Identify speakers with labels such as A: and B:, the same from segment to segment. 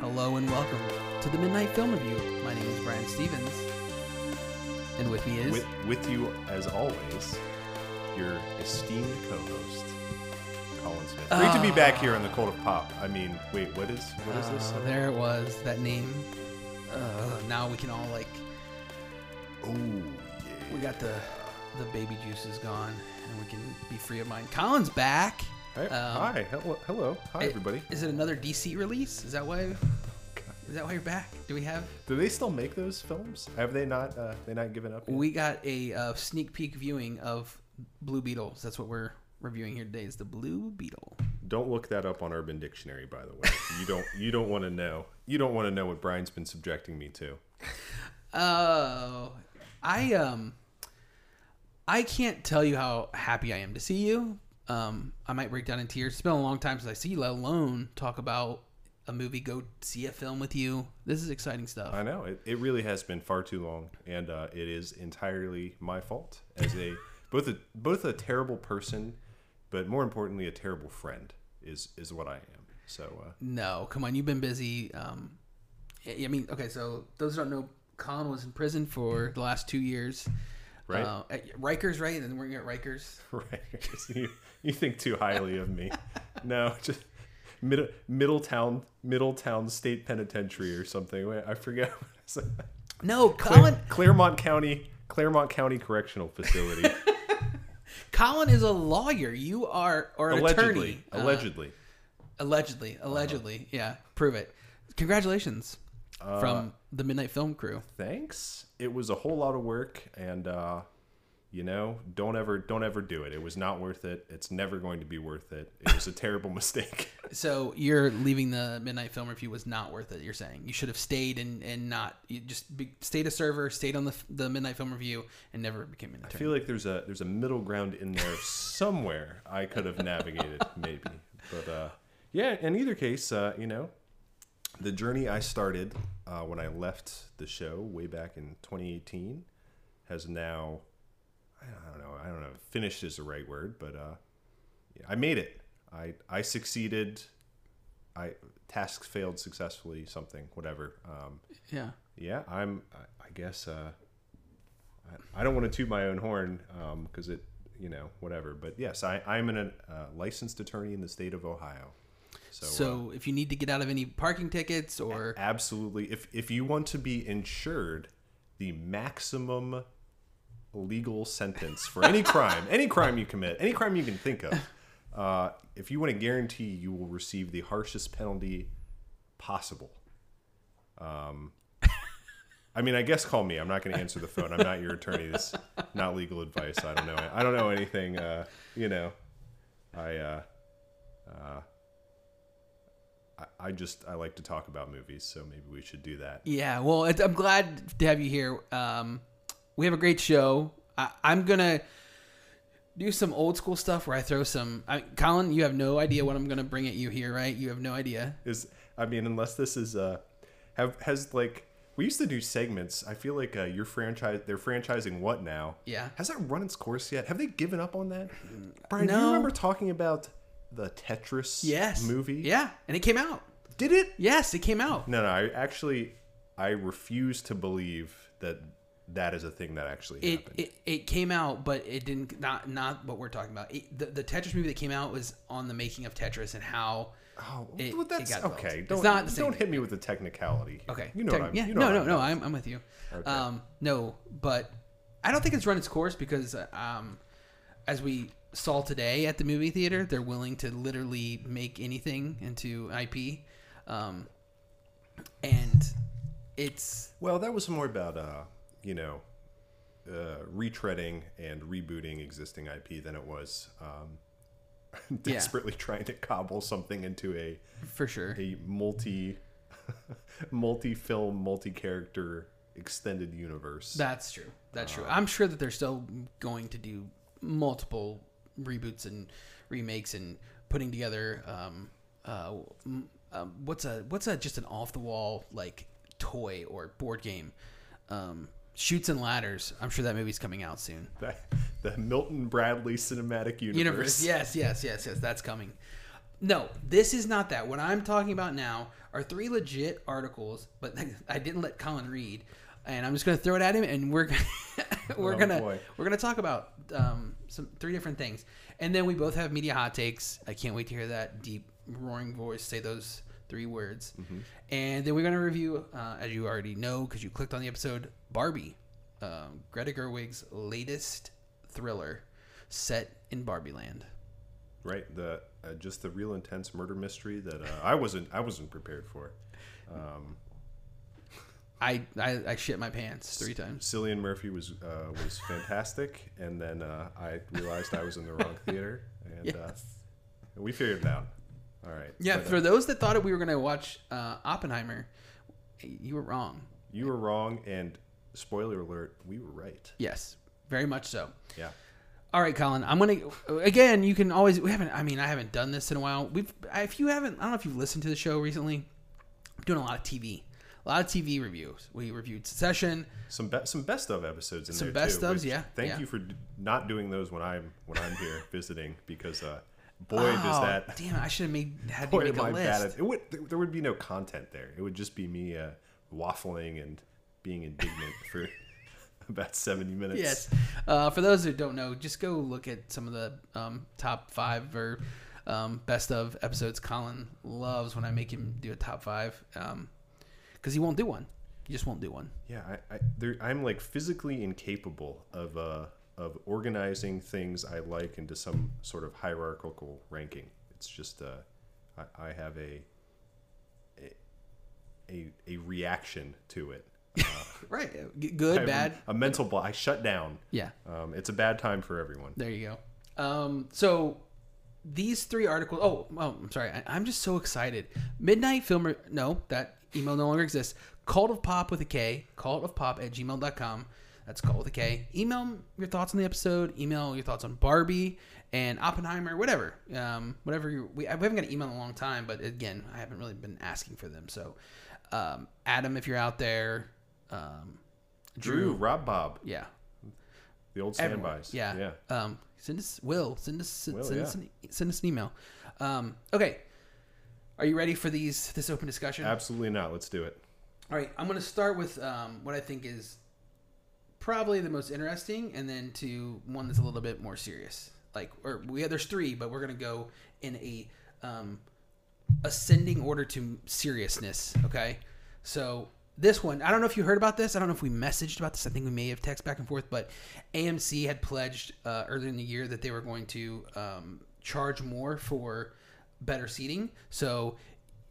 A: Hello and welcome to the Midnight Film Review. My name is Brian Stevens, and with me is
B: With, with you, as always, your esteemed co-host, Colin Smith. Great to be back here on the Kult of Pop. I mean, wait, what is what is this?
A: Uh, there it was that name. Uh, now we can all like
B: Oh, yeah.
A: we got the the baby juices gone, and we can be free of mind. Colin's back.
B: Hi,
A: um,
B: hi, hello, hello, hi, everybody.
A: Is it another DC release? Is that why? Is that why you're back? Do we have?
B: Do they still make those films? Have they not? Uh, they not given up? yet?
A: We got a uh, sneak peek viewing of Blue Beetles. That's what we're reviewing here today. Is the Blue Beetle?
B: Don't look that up on Urban Dictionary, by the way. you don't. You don't want to know. You don't want to know what Brian's been subjecting me to.
A: Oh, I um, I can't tell you how happy I am to see you. Um, I might break down in tears. It's been a long time since I see you, let alone talk about a movie, go see a film with you. This is exciting stuff.
B: I know it, it really has been far too long, and uh, it is entirely my fault as a both a both a terrible person, but more importantly, a terrible friend is is what I am. So uh,
A: No, come on, you've been busy. Um, I mean, okay, so those who don't know, Colin was in prison for the last two years.
B: Right.
A: Uh, at Rikers, right? And then we're at Rikers.
B: right, you, think too highly of me. No, just Mid- Middletown Middletown State Penitentiary or something. Wait, I forget. what I said.
A: No, Colin.
B: Claremont County Claremont County Correctional Facility.
A: Colin is a lawyer. You are, or an
B: allegedly,
A: attorney. Uh,
B: allegedly.
A: allegedly, allegedly. Yeah, prove it. Congratulations
B: Uh,
A: from the Midnight Film Crew.
B: thanks it was a whole lot of work and uh you know? Don't ever don't ever do it. It was not worth it. It's never going to be worth it. It was a terrible mistake.
A: So you're leaving the Midnight Film Review was not worth it. You're saying? You should have stayed and and not you just be, stayed a server, stayed on the the Midnight Film Review, and never became an
B: i feel like there's a there's a middle ground in there somewhere i could have navigated maybe. But uh yeah in either case uh you know the journey i started uh, when i left the show way back in 2018 has now i don't know i don't know finished is the right word but uh yeah, I made it. I I succeeded. I tasks failed successfully. Something, whatever. Um,
A: yeah.
B: yeah, I'm. I, I guess. Uh, I, I don't want to toot my own horn because it, you know, whatever. But yes, I I'm an uh, licensed attorney in the state of Ohio. So,
A: So if you need to get out of any parking tickets or
B: uh, absolutely, if if you want to be insured, the maximum legal sentence for any crime, any crime you commit, any crime you can think of. Uh, if you want to guarantee you will receive the harshest penalty possible. Um, I mean, I guess call me. I'm not going to answer the phone. I'm not your attorney. This not legal advice. I don't know. I don't know anything. Uh, you know, I, uh, uh, I, I just I like to talk about movies, so maybe we should do that.
A: Yeah, well, I'm glad to have you here. Um, we have a great show. I, I'm gonna do some old school stuff where I throw some. I, Colin, you have no idea what I'm gonna bring at you here, right? You have no idea.
B: Is I mean, unless this is uh, have has like we used to do segments. I feel like uh, your franchise they're franchising what now?
A: Yeah.
B: Has that run its course yet? Have they given up on that? Brian, do you remember talking about the Tetris
A: Yes.
B: movie?
A: Yeah, and it came out.
B: Did it?
A: Yes, it came out.
B: No, no. I actually I refuse to believe that that is a thing that actually
A: It,
B: happened.
A: it it came out, but it didn't. Not not what we're talking about. It, the, the Tetris movie that came out was on the making of Tetris and how.
B: oh,
A: it-
B: well, that's okay. Don't
A: not the same
B: don't
A: thing.
B: hit me with the technicality.
A: Okay.
B: you know what I'm.
A: yeah.
B: you know
A: no, no,
B: I'm
A: no. I'm, I'm with you.
B: Okay.
A: Um, no, but I don't think it's run its course because, um, as we saw today at the movie theater, they're willing to literally make anything into IP, um, and it's
B: Well, that was more about uh, you know, uh, retreading and rebooting existing IP than it was um,
A: Yeah.
B: desperately trying to cobble something into a
A: for sure.
B: a multi multi film, multi character extended universe.
A: That's true. That's
B: Uh,
A: true. I'm sure that they're still going to do multiple reboots and remakes and putting together. Um, uh, m- um, what's a what's a just an off the wall like toy or board game? Um, Chutes and ladders. I'm sure that movie's coming out soon.
B: That- the Milton Bradley cinematic universe.
A: Universe. Yes, yes, yes, yes. That's coming. No, this is not that. What I'm talking about now are three legit articles, but I didn't let Colin read, and I'm just gonna throw it at him, and we're gonna we're
B: Oh,
A: gonna
B: boy.
A: we're gonna talk about um, some three different things, and then we both have media hot takes. I can't wait to hear that deep roaring voice say those three words, and then we're gonna review, uh, as you already know, because you clicked on the episode, Barbie, um, Greta Gerwig's latest thriller set in Barbie Land.
B: Right. The uh, just the real intense murder mystery that uh, I wasn't I wasn't prepared for. Um,
A: I, I I shit my pants three times.
B: Cillian Murphy was uh, was fantastic, and then uh, I realized I was in the wrong theater, and uh,
A: Yes.
B: we figured it out. All right.
A: Yeah,
B: But, uh,
A: for those that thought we were gonna watch uh, Oppenheimer, you were wrong.
B: you were wrong, and spoiler alert, we were right.
A: Yes, very much so.
B: Yeah.
A: All right, Colin. I'm gonna again. You can always. We haven't. I mean, I haven't done this in a while. We've. If you haven't, I don't know if you've listened to the show recently. I'm doing a lot of TV. A lot of TV reviews. We reviewed Succession.
B: Some be- some best of episodes in
A: Some
B: there
A: best
B: too.
A: ofs, yeah,
B: Thank
A: yeah.
B: you for d- not doing those when I'm when I'm here visiting because uh, boy
A: oh,
B: does that
A: Damn! I should have made had
B: boy
A: to
B: am
A: make a list.
B: it. Would, there, would be no content there. It would just be me uh, waffling and being indignant for about seventy minutes.
A: Yes. Uh, for those who don't know, just go look at some of the um, top five or um, best of episodes. Colin loves when I make him do a top five because he won't do one. He just won't do one.
B: Yeah, I, I there, I'm like physically incapable of uh, of organizing things I like into some sort of hierarchical ranking. It's just uh, I, I have a, a a reaction to it.
A: Right. Good, bad.
B: A, a mental block. I shut down.
A: Yeah.
B: Um, it's a bad time for everyone.
A: There you go. Um, so these three articles. Oh, oh, I'm sorry. I, I'm just so excited. Midnight Filmer. No, that email no longer exists. Cult of Pop with a K. Cult of Pop at gmail.com. That's cult with a K. Email your thoughts on the episode. Email your thoughts on Barbie and Oppenheimer. Whatever. Um, whatever. You, we, we haven't got an email in a long time, but again, I haven't really been asking for them. So, um, Adam, if you're out there, um,
B: Drew, Rob, Bob,
A: yeah,
B: the old
A: Everyone.
B: standbys.
A: Yeah.
B: yeah.
A: Um, send us Will send us send,
B: Will,
A: send
B: yeah.
A: us an, send us an email. Um, okay, are you ready for these this open discussion?
B: Absolutely not. Let's do it.
A: All right, I'm going to start with um, what I think is probably the most interesting, and then to one that's a little bit more serious. Like, or we have there's three, but we're to go in a um, ascending order to seriousness. Okay, so this one, I don't know if you heard about this. I don't know if we messaged about this. I think we may have text back and forth, but AMC had pledged uh, earlier in the year that they were going to um, charge more for better seating. So,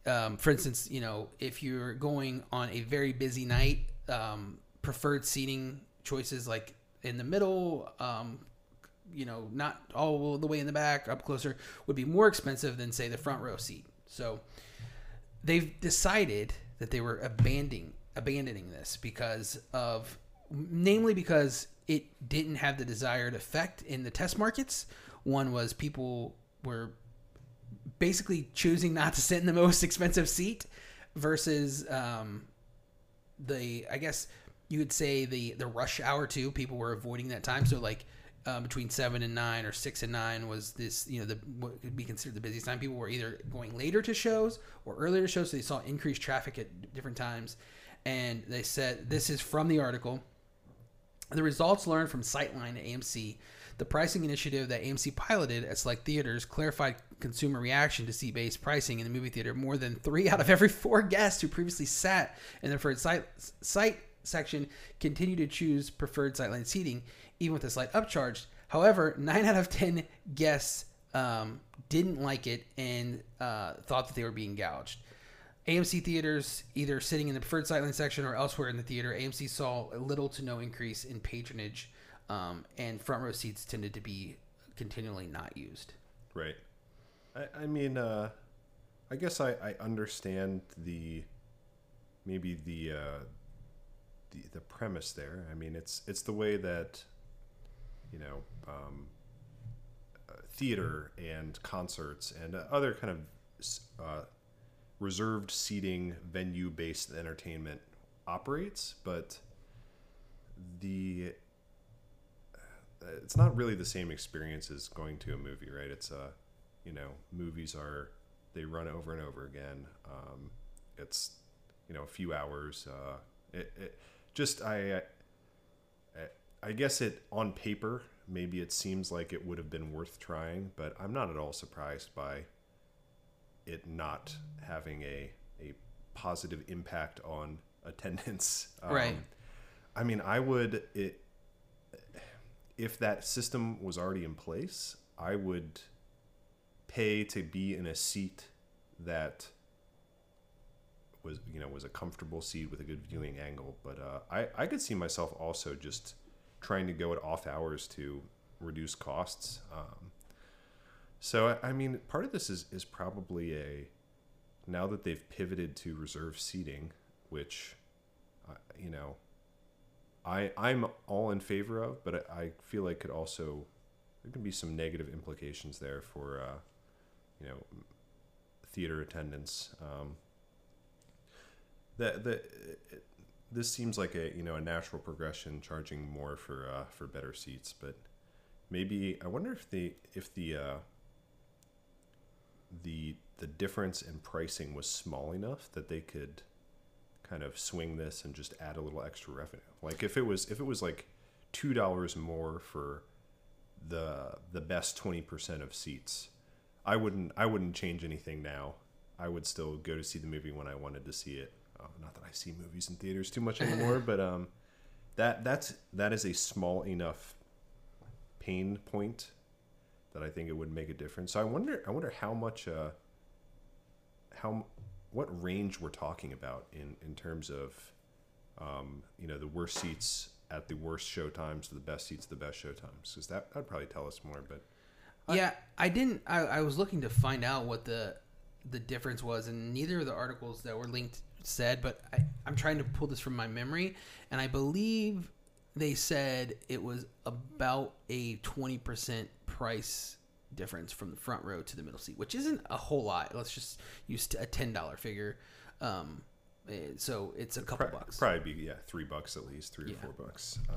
A: um, for instance, you know, if you're going on a very busy night, um, preferred seating choices like in the middle, um, you know, not all the way in the back, up closer, would be more expensive than say the front row seat. So they've decided that they were abandoning abandoning this because of namely because it didn't have the desired effect in the test markets. One was people were basically choosing not to sit in the most expensive seat versus um, the I guess you would say the the rush hour too. People were avoiding that time. So like uh, between seven and nine or six and nine was this you know the what could be considered the busiest time. People were either going later to shows or earlier to shows, so they saw increased traffic at different times. And they said this is from the article. The results learned from Sightline at AMC, the pricing initiative that AMC piloted at select theaters, clarified consumer reaction to seat-based pricing in the movie theater. More than three out of every four guests who previously sat in the preferred site, site section continue to choose preferred sightline seating, even with a slight upcharge. However, nine out of ten guests um, didn't like it and uh, thought that they were being gouged. AMC theaters either sitting in the preferred sightline section or elsewhere in the theater, AMC saw little to no increase in patronage, um, and front row seats tended to be continually not used.
B: Right. I, I mean, uh, I guess I, I understand the maybe the, uh, the the premise there. I mean, it's it's the way that you know um, uh, theater and concerts and uh, other kind of uh, reserved seating venue based entertainment operates, but the uh, it's not really the same experience as going to a movie, right? It's uh, you know, movies are they run over and over again. Um, it's you know a few hours. Uh, it, it just I, I I guess it on paper maybe it seems like it would have been worth trying, but I'm not at all surprised by it not having a a positive impact on attendance. Um,
A: Right.
B: I mean, I would it if that system was already in place, I would pay to be in a seat that was you know was a comfortable seat with a good viewing angle. But uh, I I could see myself also just trying to go at off hours to reduce costs. Um, so I, I mean, part of this is is probably a now that they've pivoted to reserve seating, which uh, you know I I'm all in favor of, but I, I feel like could also there can be some negative implications there for uh, you know theater attendance. Um, that it, this seems like a you know a natural progression, charging more for uh, for better seats, but maybe I wonder if the if the uh, the the difference in pricing was small enough that they could kind of swing this and just add a little extra revenue. Like if it was if it was like two dollars more for the the best twenty percent of seats, I wouldn't I wouldn't change anything now. I would still go to see the movie when I wanted to see it. Uh, not that I see movies in theaters too much anymore, but um, that that's that is a small enough pain point that I think it would make a difference. So I wonder I wonder how much uh, how what range we're talking about in in terms of um, you know the worst seats at the worst show times to the best seats at the best show times because that that'd probably tell us more. But
A: yeah, I didn't. I, I was looking to find out what the the difference was, and neither of the articles that were linked said. But I, I'm trying to pull this from my memory, and I believe they said it was about a 20% price difference from the front row to the middle seat, which isn't a whole lot. Let's just use a ten dollar figure. Um, eh, so it's a couple
B: Pro-
A: bucks.
B: Probably be yeah, three bucks at least, three
A: Yeah.
B: or four bucks. Uh,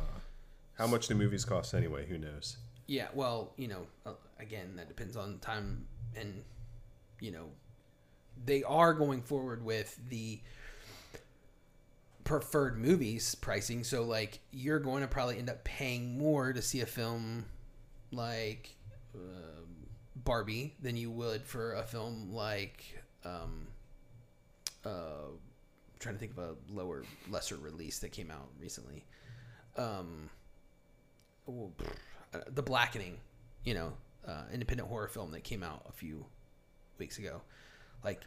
B: how much do movies cost anyway? Who knows?
A: Yeah, well, you know, uh, again, that depends on time and you know, they are going forward with the preferred movies pricing. So like you're going to probably end up paying more to see a film like um Barbie than you would for a film like um uh I'm trying to think of a lower lesser release that came out recently. Um uh, the blackening you know uh, independent horror film that came out a few weeks ago like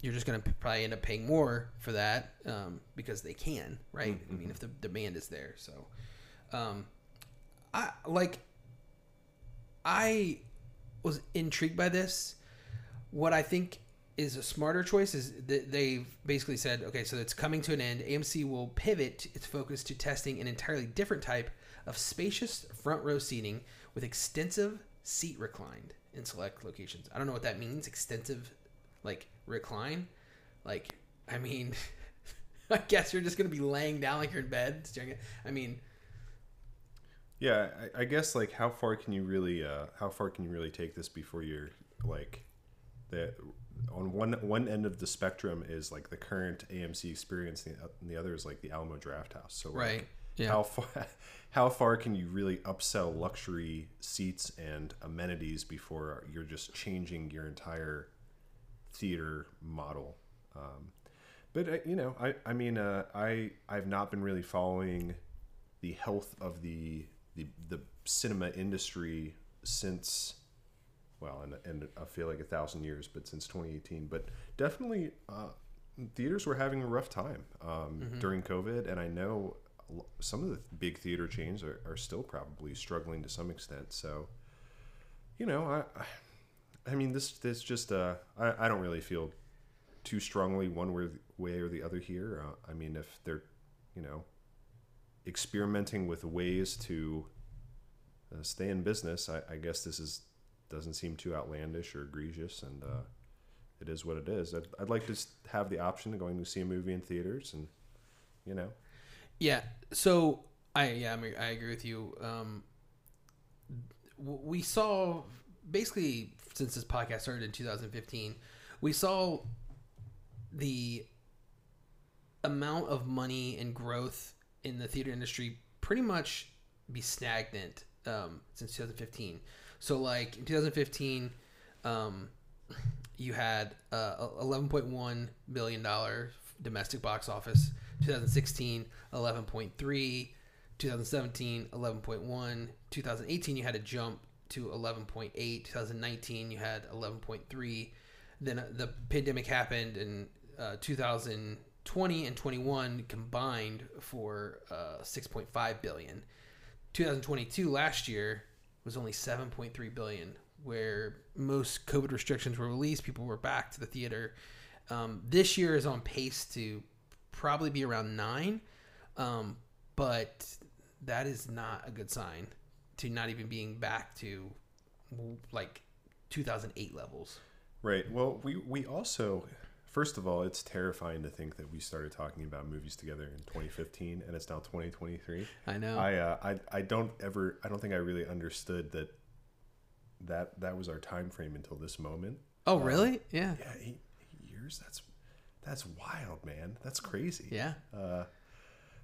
A: you're just going to probably end up paying more for that um, because they can right? I mean if the demand is there so um, i like i was intrigued by this. What i think is a smarter choice is that they've basically said okay so it's coming to an end. Amc will pivot its focus to testing an entirely different type of spacious front row seating with extensive seat reclined in select locations. I don't know what that means extensive like recline like i mean i guess you're just gonna be laying down like you're in bed i mean
B: Yeah, I, I guess like how far can you really uh, how far can you really take this before you're like the on one one end of the spectrum is like the current AMC experience, and the, and the other is like the Alamo Draft House. So like,
A: Right, yeah.
B: how far how far can you really upsell luxury seats and amenities before you're just changing your entire theater model? Um, but uh, you know, I I mean, uh, I I've not been really following the health of the the the cinema industry since well, and, and I feel like a thousand years, but since 2018. But definitely, uh, theaters were having a rough time um, during COVID, and I know some of the big theater chains are, are still probably struggling to some extent. So, you know, I, I, mean, this this just uh, I, I don't really feel too strongly one way, or the other here. Uh, I mean, if they're, you know, experimenting with ways to uh, stay in business, I, I guess this is doesn't seem too outlandish or egregious, and uh, it is what it is. I'd, I'd like to have the option of going to see a movie in theaters, and you know,
A: Yeah. So I yeah I agree with you. Um, we saw basically since this podcast started in 2015, we saw the amount of money and growth in the theater industry pretty much be stagnant um, since 2015. So, like in 2015, um, you had uh, 11.1 billion dollar domestic box office. 2016, 11.3. 2017, 11.1. 2018, you had a jump to 11.8. 2019, you had 11.3. Then uh, the pandemic happened, and uh, 2020 and 21 combined for uh, 6.5 billion. 2022 last year was only 7.3 billion, where most COVID restrictions were released, people were back to the theater. Um, this year is on pace to probably be around nine, um, but that is not a good sign to not even being back to like 2008 levels.
B: Right. Well, we we also first of all, it's terrifying to think that we started talking about movies together in 2015 and it's now 2023.
A: I know.
B: I uh, I I don't ever I don't think I really understood that that that was our time frame until this moment.
A: oh, really? Yeah.
B: Yeah, eight, eight years. That's that's wild, man. That's crazy.
A: Yeah.
B: Uh,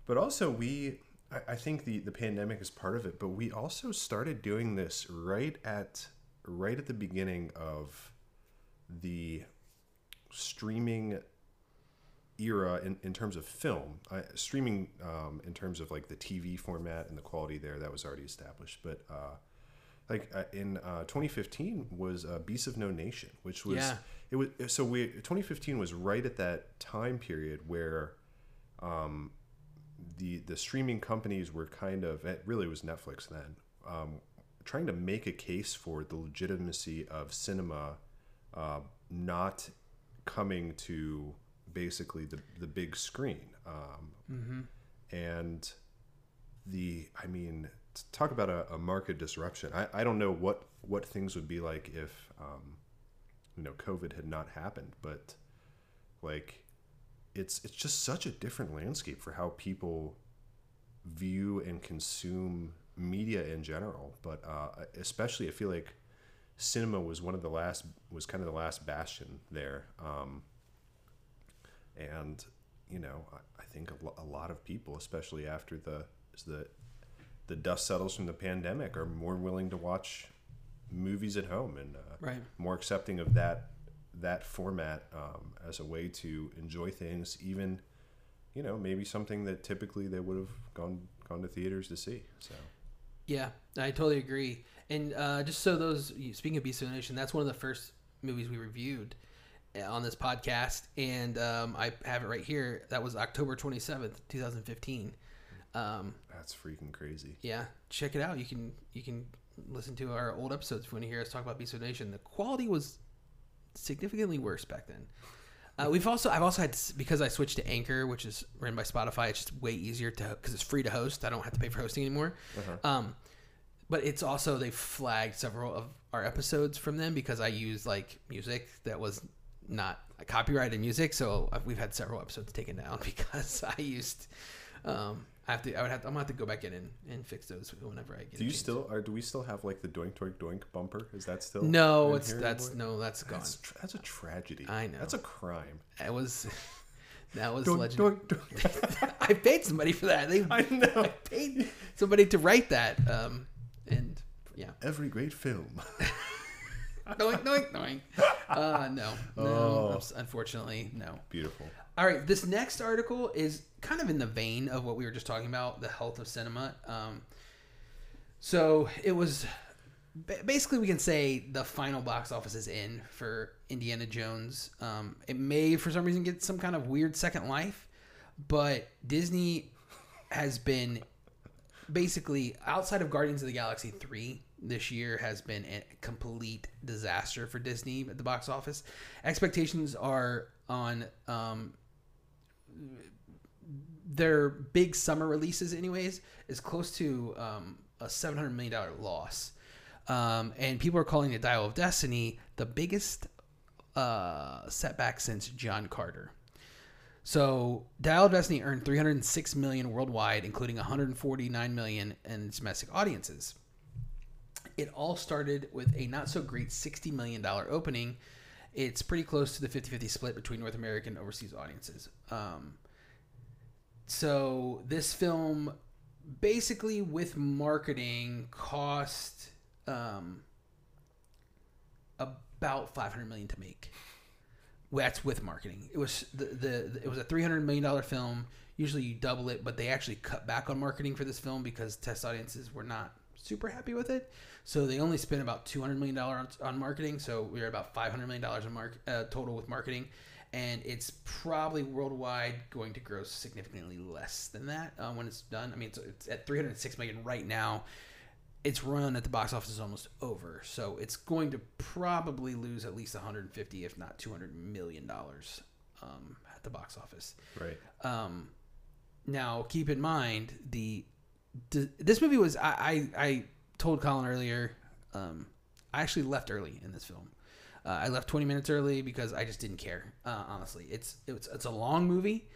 B: But also, we, I, I think the the pandemic is part of it. But we also started doing this right at right at the beginning of the streaming era in, in terms of film. I, streaming um, in terms of like the TV format and the quality there that was already established. But uh, like uh, in uh, 2015 was uh, Beasts of No Nation, which was
A: Yeah.
B: it was so we 2015 was right at that time period where um, the the streaming companies were kind of it really was Netflix then um, trying to make a case for the legitimacy of cinema uh, not coming to basically the the big screen um, and the I mean talk about a, a market disruption. I, I don't know what what things would be like if um, you know COVID had not happened but like it's it's just such a different landscape for how people view and consume media in general but uh, especially I feel like cinema was one of the last was kind of the last bastion there um, and you know I, I think a, lo- a lot of people especially after the the the dust settles from the pandemic are more willing to watch movies at home and uh,
A: Right.
B: more accepting of that that format um, as a way to enjoy things even you know maybe something that typically they would have gone gone to theaters to see so
A: Yeah, I totally agree. And uh, just so those speaking of Beast of the Nation, that's one of the first movies we reviewed uh, on this podcast, and um, I have it right here. That was October twenty seventh, two thousand fifteen. Um,
B: that's freaking crazy
A: yeah, check it out. You can you can listen to our old episodes if you want to hear us talk about Beast of the Nation. The quality was significantly worse back then. Uh, we've also I've also had because I switched to Anchor, which is run by Spotify. It's just way easier to because it's free to host. I don't have to pay for hosting anymore. Um, but it's also they flagged several of our episodes from them because I used like music that was not copyrighted music. So we've had several episodes taken down because I used. Um, I have to. I would have. To, I'm gonna have to go back in and, and fix those whenever I get.
B: do you still or do we still have like the doink doink doink bumper is that still
A: No, it's that's
B: anymore?
A: no, that's gone.
B: that's, tra- that's a tragedy
A: I know.
B: that's a crime
A: It was. That was
B: Doink,
A: legendary.
B: doink, doink.
A: I paid somebody for that. They,
B: I know.
A: I paid somebody to write that. Um, and yeah,
B: every great film
A: doink, doink, doink. Uh, no, no.
B: Oh.
A: Unfortunately, no.
B: beautiful
A: All right, this next article is kind of in the vein of what we were just talking about, the health of cinema. Um, so it was ba- basically we can say the final box office is in for Indiana Jones. Um, it may for some reason get some kind of weird second life, but Disney has been basically outside of Guardians of the Galaxy 3 this year has been a complete disaster for Disney at the box office. Expectations are on um, their big summer releases, anyways, is close to um, a seven hundred million dollar loss, um, and people are calling the Dial of Destiny the biggest uh, setback since John Carter. So, Dial of Destiny earned 306 million worldwide, including 149 million in domestic audiences. It all started with a not so great 60 million dollar opening, it's pretty close to the 50-50 split between North American and overseas audiences. Um, so this film, basically with marketing, cost um, about 500 million to make. That's with marketing. It was the, the it was a 300 million dollar film. Usually you double it, but they actually cut back on marketing for this film because test audiences were not super happy with it. So they only spent about 200 million dollars on, on marketing. So we are about 500 million dollars in mark uh, total with marketing, and it's probably worldwide going to grow significantly less than that uh, when it's done. I mean, it's, it's at 306 million right now its run at the box office is almost over. So it's going to probably lose at least 150, if not 200 million dollars um, at the box office.
B: Right.
A: Um, now, keep in mind the, the this movie was I, I, I told Colin earlier. Um, I actually left early in this film. Uh, I left 20 minutes early because I just didn't care. Uh, honestly, it's it's it's a long movie.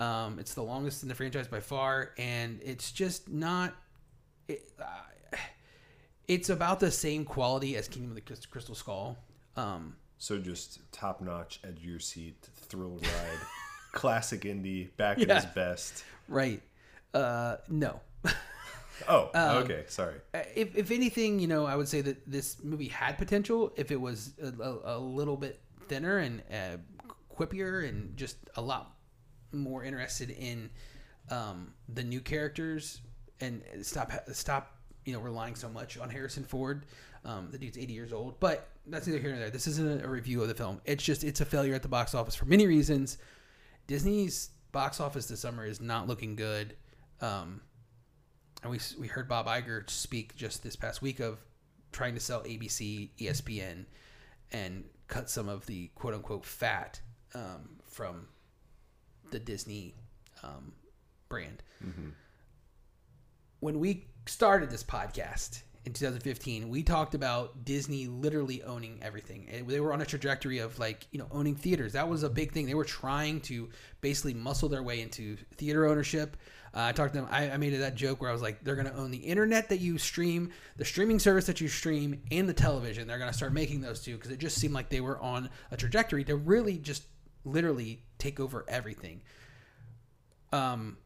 A: Um, it's the longest in the franchise by far, and it's just not. It, uh, it's about the same quality as Kingdom of the Crystal Skull. Um,
B: so just top notch, edge of your seat, thrill ride, classic indie, back
A: Yeah.
B: at his best.
A: right? Uh, no.
B: Oh,
A: Um,
B: okay, sorry.
A: if, if anything, you know, I would say that this movie had potential if it was a, a, a little bit thinner and uh, quippier and just a lot more interested in um, the new characters and stop stop you know relying so much on Harrison Ford. Um, the dude's 80 years old, but that's neither here nor there. This isn't a review of the film. It's just it's a failure at the box office for many reasons. Disney's box office this summer is not looking good. Um, and we we heard Bob Iger speak just this past week of trying to sell ABC, ESPN, and cut some of the quote unquote fat um, from the Disney um, brand. When we started this podcast in 2015, we talked about Disney literally owning everything. And They were on a trajectory of like, you know, owning theaters. That was a big thing. They were trying to basically muscle their way into theater ownership. Uh, I talked to them. I, I made that joke where I was like, they're going to own the internet that you stream, the streaming service that you stream, and the television. They're going to start making those two because it just seemed like they were on a trajectory to really just literally take over everything. Um,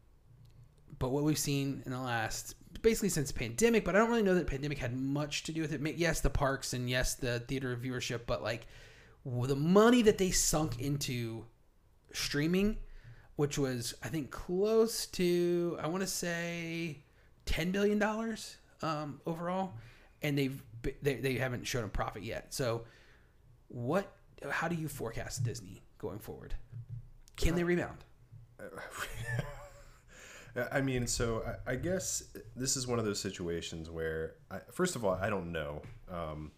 A: but what we've seen in the last basically since pandemic but i don't really know that pandemic had much to do with it yes the parks and yes the theater viewership but like the money that they sunk into streaming which was i think close to i want to say 10 billion dollars um, overall. And they've they, they haven't shown a profit yet. So what how do you forecast disney going forward? Can they rebound?
B: I mean, so I, I guess this is one of those situations where, I, first of all, I don't know um,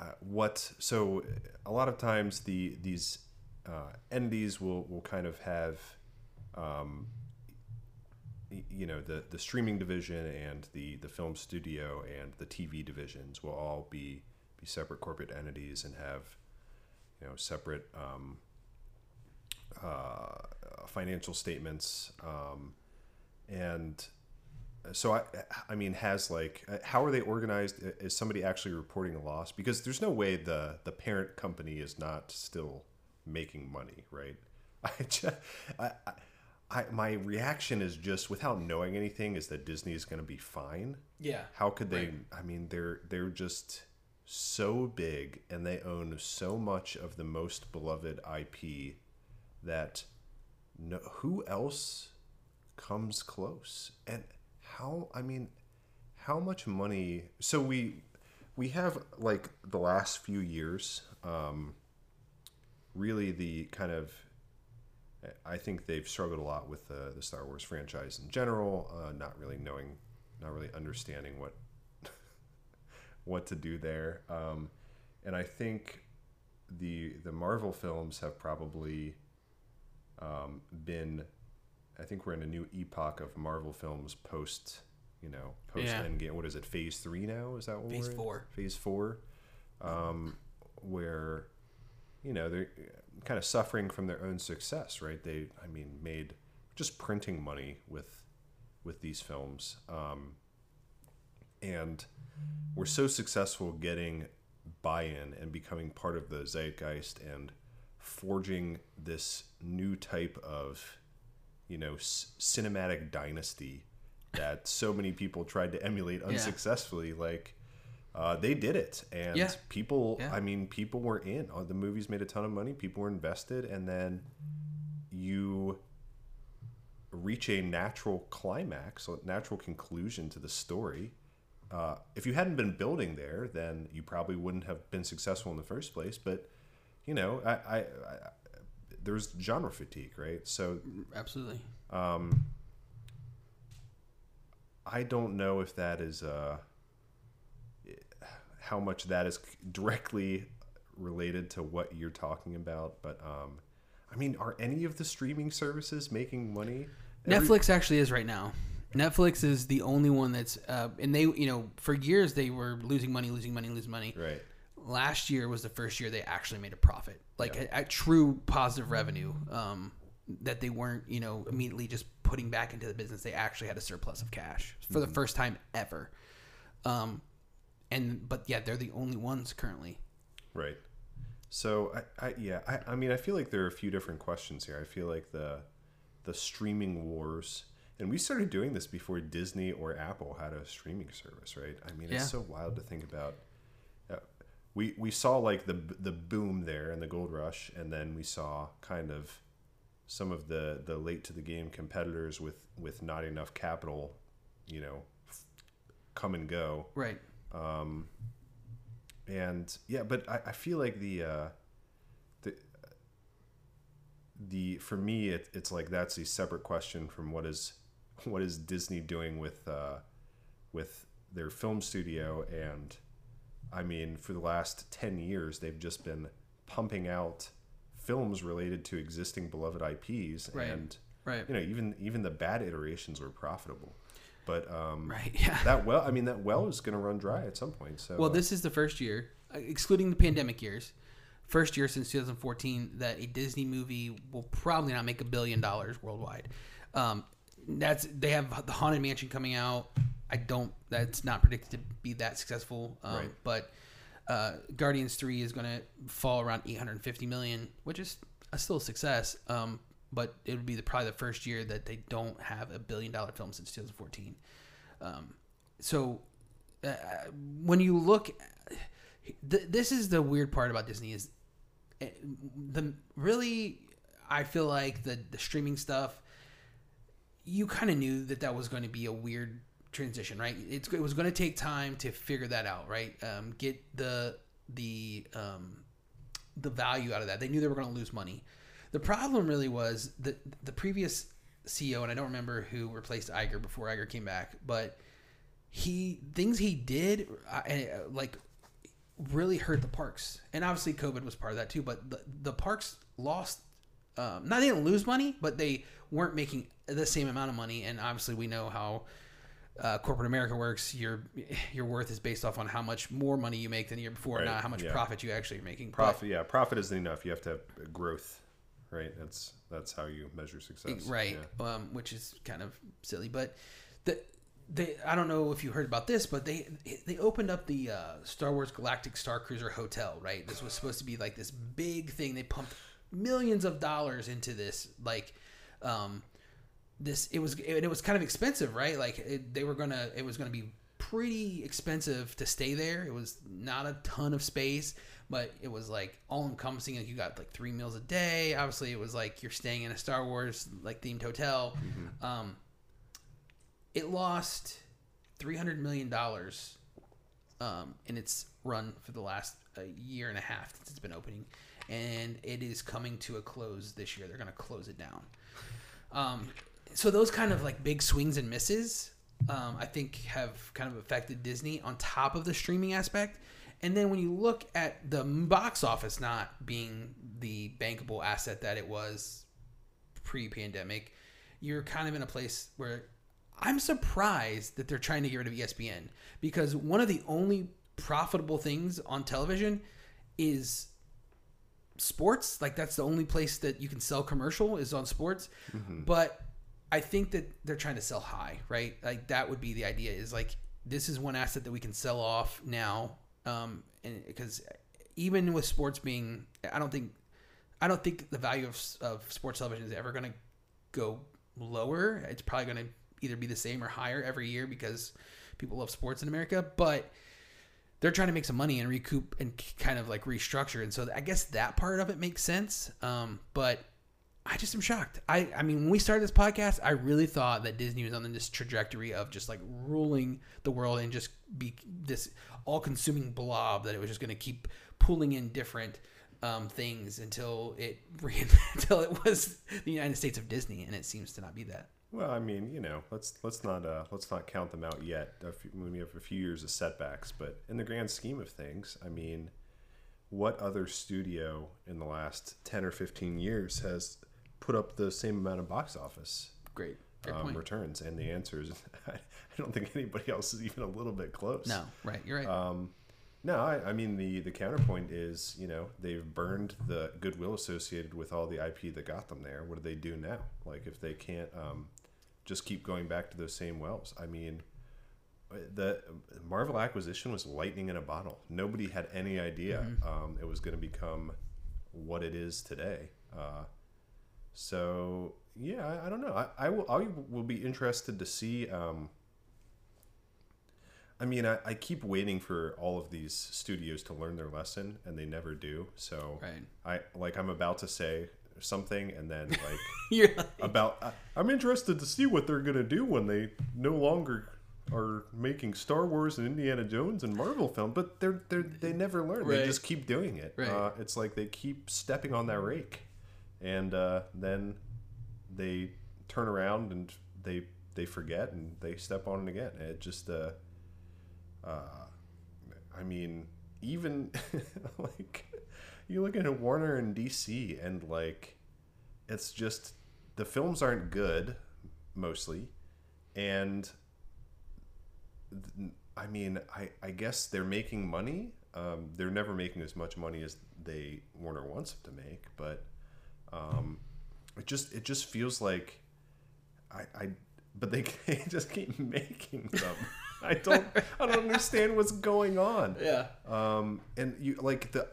B: uh, what. So a lot of times the these uh, entities will will kind of have, um, you know, the the streaming division and the the film studio and the TV divisions will all be be separate corporate entities and have, you know, separate. Um, uh, financial statements um, and so I, I mean has like uh, how are they organized is somebody actually reporting a loss because there's no way the the parent company is not still making money right? I just I, I, my reaction is just without knowing anything is that disney is going to be fine.
A: Yeah
B: how could they
A: Right.
B: i mean they're they're just so big and they own so much of the most beloved ip that no who else comes close? And how i mean how much money so we we have like the last few years um really the kind of i think they've struggled a lot with the, the star wars franchise in general uh, not really knowing not really understanding what what to do there um and i think the the marvel films have probably um, been I think we're in a new epoch of Marvel films post you know post
A: Yeah.
B: Endgame. What is it? Phase three now? Is that what
A: Phase
B: we're in?
A: four.
B: Phase four, um, where you know they're kind of suffering from their own success, right? They I mean made just printing money with with these films, um, and we're so successful getting buy-in and becoming part of the zeitgeist and forging this new type of you know c- cinematic dynasty that so many people tried to emulate unsuccessfully like uh, they did it. And
A: Yeah.
B: people
A: Yeah.
B: i mean people were in. Uh, the movies made a ton of money. People were invested. And then you reach a natural climax a natural conclusion to the story. Uh, if you hadn't been building there then you probably wouldn't have been successful in the first place. But you know i, I, I there's genre fatigue right? So
A: Absolutely.
B: I don't know if that is uh, how much that is directly related to what you're talking about, but um, I mean, are any of the streaming services making money? Every-
A: Netflix actually is right now. Netflix is the only one that's, uh, and they, you know, for years they were losing money, losing money, losing money.
B: right?
A: Last year was the first year they actually made a profit, like a, a true positive revenue. Um, that they weren't, you know, immediately just putting back into the business. They actually had a surplus of cash for the first time ever. Um, and but yeah, they're the only ones currently.
B: Right. So I, I yeah, I, I mean I feel like there are a few different questions here. I feel like the the streaming wars and we started doing this before Disney or Apple had a streaming service, right? I mean,
A: Yeah.
B: it's so wild to think about. Uh, we we saw like the the boom there and the gold rush, and then we saw kind of some of the the late to the game competitors with with not enough capital, you know, f- come and go
A: Right.
B: And yeah but i, I feel like the uh the the for me it, it's like that's a separate question from what is what is disney doing with uh with their film studio and i mean for the last 10 years they've just been pumping out films related to existing beloved ips
A: Right.
B: and
A: Right.
B: you know even even the bad iterations were profitable but um
A: Right. Yeah.
B: that well i mean that well is going to run dry at some point so
A: Well,
B: uh,
A: this is the first year, uh, excluding the pandemic years, first year since 2014 that a Disney movie will probably not make a billion dollars worldwide. Um, that's they have the Haunted Mansion coming out. I don't. That's not predicted to be that successful. Um,
B: Right.
A: But uh, Guardians Three is going to fall around 850 million, which is a still a success. Um, but it would be the, probably the first year that they don't have a billion dollar film since 2014. Um, so uh, when you look th- this is the weird part about disney is uh, the really i feel like the the streaming stuff you kind of knew that that was going to be a weird transition right? It's, it was going to take time to figure that out right? Um, get the the um, the value out of that. They knew they were going to lose money the problem really was that the previous ceo and i don't remember who replaced Iger before Iger came back but he things he did uh, uh, like really hurt the parks. And obviously covid was part of that too but the, the parks lost um, not they didn't lose money but they weren't making the same amount of money. And obviously we know how uh, corporate america works. Your your worth is based off on how much more money you make than the year before
B: Right,
A: not how much
B: yeah.
A: profit you actually are making. But-
B: profit yeah profit isn't enough. You have to have growth right? That's that's how you measure success.
A: Right
B: Yeah.
A: um, which is kind of silly but the they i don't know if you heard about this but they they opened up the uh, star wars galactic star cruiser hotel right? This was supposed to be like this big thing. They pumped millions of dollars into this like um this it was it, it was kind of expensive right? Like it, they were gonna it was gonna be pretty expensive to stay there. It was not a ton of space but it was like all encompassing like you got like three meals a day. Obviously it was like you're staying in a star wars like themed hotel. Um it lost 300 million dollars um in its run for the last uh, year and a half since it's been opening and it is coming to a close this year. They're going to close it down. Um, so those kind of like big swings and misses, um, I think have kind of affected Disney. On top of the streaming aspect. And then when you look at the box office not being the bankable asset that it was pre-pandemic, you're kind of in a place where I'm surprised that they're trying to get rid of ESPN because one of the only profitable things on television is sports. Like that's the only place that you can sell commercial is on sports. Mm-hmm. But i think that they're trying to sell high right? Like that would be the idea is like this is one asset that we can sell off now um, and because even with sports being, I don't think, I don't think the value of, of sports television is ever going to go lower. It's probably going to either be the same or higher every year because people love sports in America. But they're trying to make some money and recoup and kind of like restructure. And so I guess that part of it makes sense. Um, but I just am shocked. I, I mean, when we started this podcast, I really thought that Disney was on this trajectory of just like ruling the world and just be this all consuming blob that it was just going to keep pulling in different um, things until it ran, until it was the United States of Disney, and it seems to not be that.
B: Well, I mean, you know, let's let's not uh, let's not count them out yet. Few, we have a few years of setbacks, but in the grand scheme of things, I mean, what other studio in the last ten or fifteen years has put up the same amount of box office?
A: Great.
B: Um, returns, and the answer is, I don't think anybody else is even a little bit close.
A: No, right, you're right.
B: Um, no, I, I, mean the the counterpoint is you know they've burned the goodwill associated with all the IP that got them there. What do they do now? Like if they can't um, just keep going back to those same wells. I mean, the Marvel acquisition was lightning in a bottle. Nobody had any idea mm-hmm. um, it was going to become what it is today. Uh, so yeah, I, I, don't know. I, I will. I will be interested to see. Um, I mean, I, I keep waiting for all of these studios to learn their lesson, and they never do. So
A: right.
B: I like I'm about to say something and then like you're like, about I, am interested to see what they're gonna do when they no longer are making Star Wars and Indiana Jones and Marvel film, but they're they they never learn. Right. They just keep doing it. Right. Uh, it's like they keep stepping on that rake, and uh, then they turn around and they they forget and they step on it again. It just uh, uh I mean even like you look at Warner and DC, and like, it's just the films aren't good, mostly, and I mean, I I guess they're making money. Um, they're never making as much money as they Warner wants them to make, but um, it just it just feels like I, I but they, they just keep making them. I don't I don't understand what's going on.
A: Yeah.
B: Um and you like the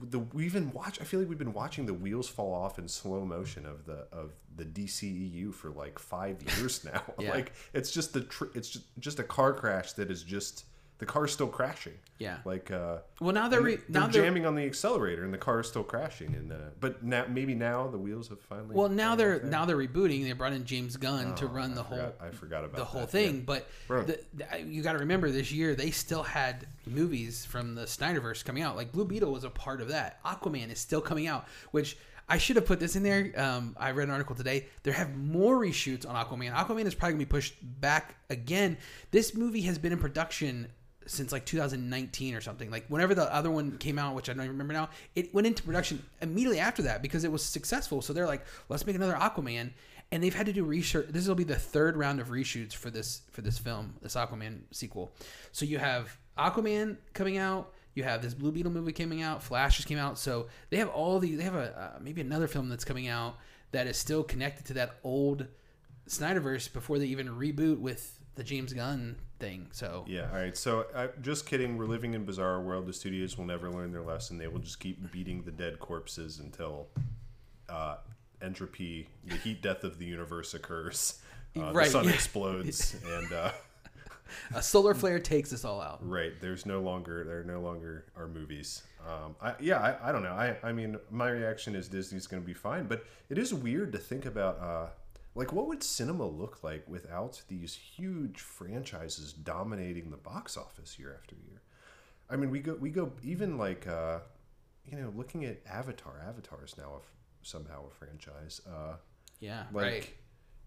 B: the we even watch I feel like we've been watching the wheels fall off in slow motion of the of the DCEU for like 5 years now. yeah. Like it's just the tr- it's just, just a car crash that is just the car's still crashing.
A: Yeah.
B: Like uh
A: Well, now they're re-
B: they're now jamming they're... on the accelerator and the car is still crashing and uh but now maybe now the wheels have finally
A: Well, now they're now they're rebooting. They brought in James Gunn oh, to run
B: I
A: the whole
B: I forgot about
A: the whole
B: that.
A: thing, but the, the, you got to remember this year they still had movies from the Snyderverse coming out. Like Blue Beetle was a part of that. Aquaman is still coming out, which I should have put this in there. Um, I read an article today. There have more reshoots on Aquaman. Aquaman is probably going to be pushed back again. This movie has been in production since like 2019 or something. Like whenever the other one came out, which I don't even remember now, it went into production immediately after that because it was successful. So they're like, let's make another Aquaman, and they've had to do research. This will be the third round of reshoots for this for this film, this Aquaman sequel. So you have Aquaman coming out. You have this Blue Beetle movie coming out. Flash just came out. So they have all these. They have a uh, maybe another film that's coming out that is still connected to that old Snyderverse before they even reboot with the James Gunn thing. So
B: yeah, all right. So uh, just kidding. We're living in bizarre world. The studios will never learn their lesson. They will just keep beating the dead corpses until uh, entropy, the heat death of the universe occurs. Uh, right. The sun explodes and. Uh,
A: a solar flare takes us all out.
B: Right. There's no longer there no longer are movies. Um, I, yeah, I, I don't know. I, I mean, my reaction is Disney's going to be fine, but it is weird to think about uh, like, what would cinema look like without these huge franchises dominating the box office year after year? I mean, we go, we go even like, uh, you know, looking at Avatar. Avatar is now a, somehow a franchise. Uh,
A: yeah,
B: like,
A: right.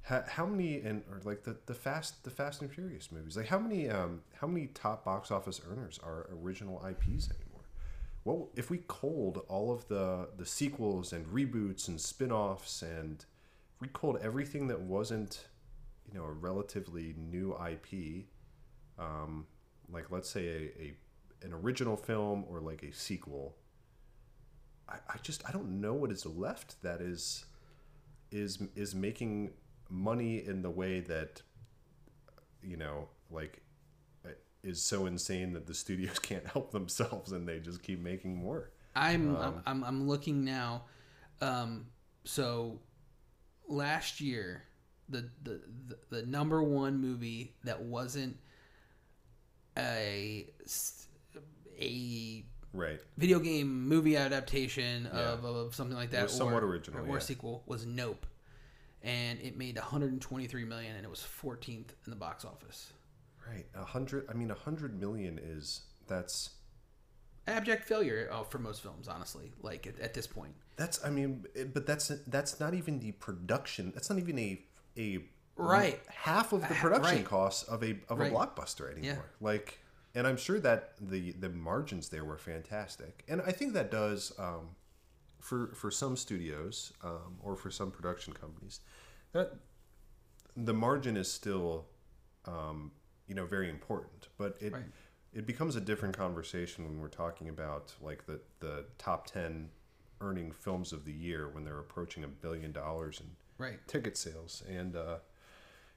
B: How, how many and or like the, the fast the Fast and Furious movies? Like how many um how many top box office earners are original IPs anymore? Well, if we culled all of the the sequels and reboots and spin-offs and we called everything that wasn't, you know, a relatively new IP, um, like let's say a, a an original film or like a sequel. I, I just I don't know what is left that is is is making money in the way that you know like is so insane that the studios can't help themselves and they just keep making more.
A: I'm I'm, I'm I'm looking now. Um, so last year, the, the the the number one movie that wasn't a a
B: Right.
A: video game movie adaptation of, of something like that,
B: was somewhat original,
A: or,
B: yeah.
A: sequel was Nope, and it made 123 million, and it was 14th in the box office.
B: Right. A hundred. I mean, a hundred million is that's
A: Abject failure oh, for most films, honestly. Like at, at this point,
B: that's. I mean, but that's that's not even the production. That's not even a a
A: Right.
B: half of the production
A: right.
B: costs of a of
A: Right.
B: a blockbuster anymore. Like, and I'm sure that the the margins there were fantastic, and I think that does um, for for some studios um, or for some production companies that the margin is still um, you know very important, but it
A: Right.
B: It becomes a different conversation when we're talking about like the the top ten earning films of the year when they're approaching a billion dollars in
A: right?
B: ticket sales and uh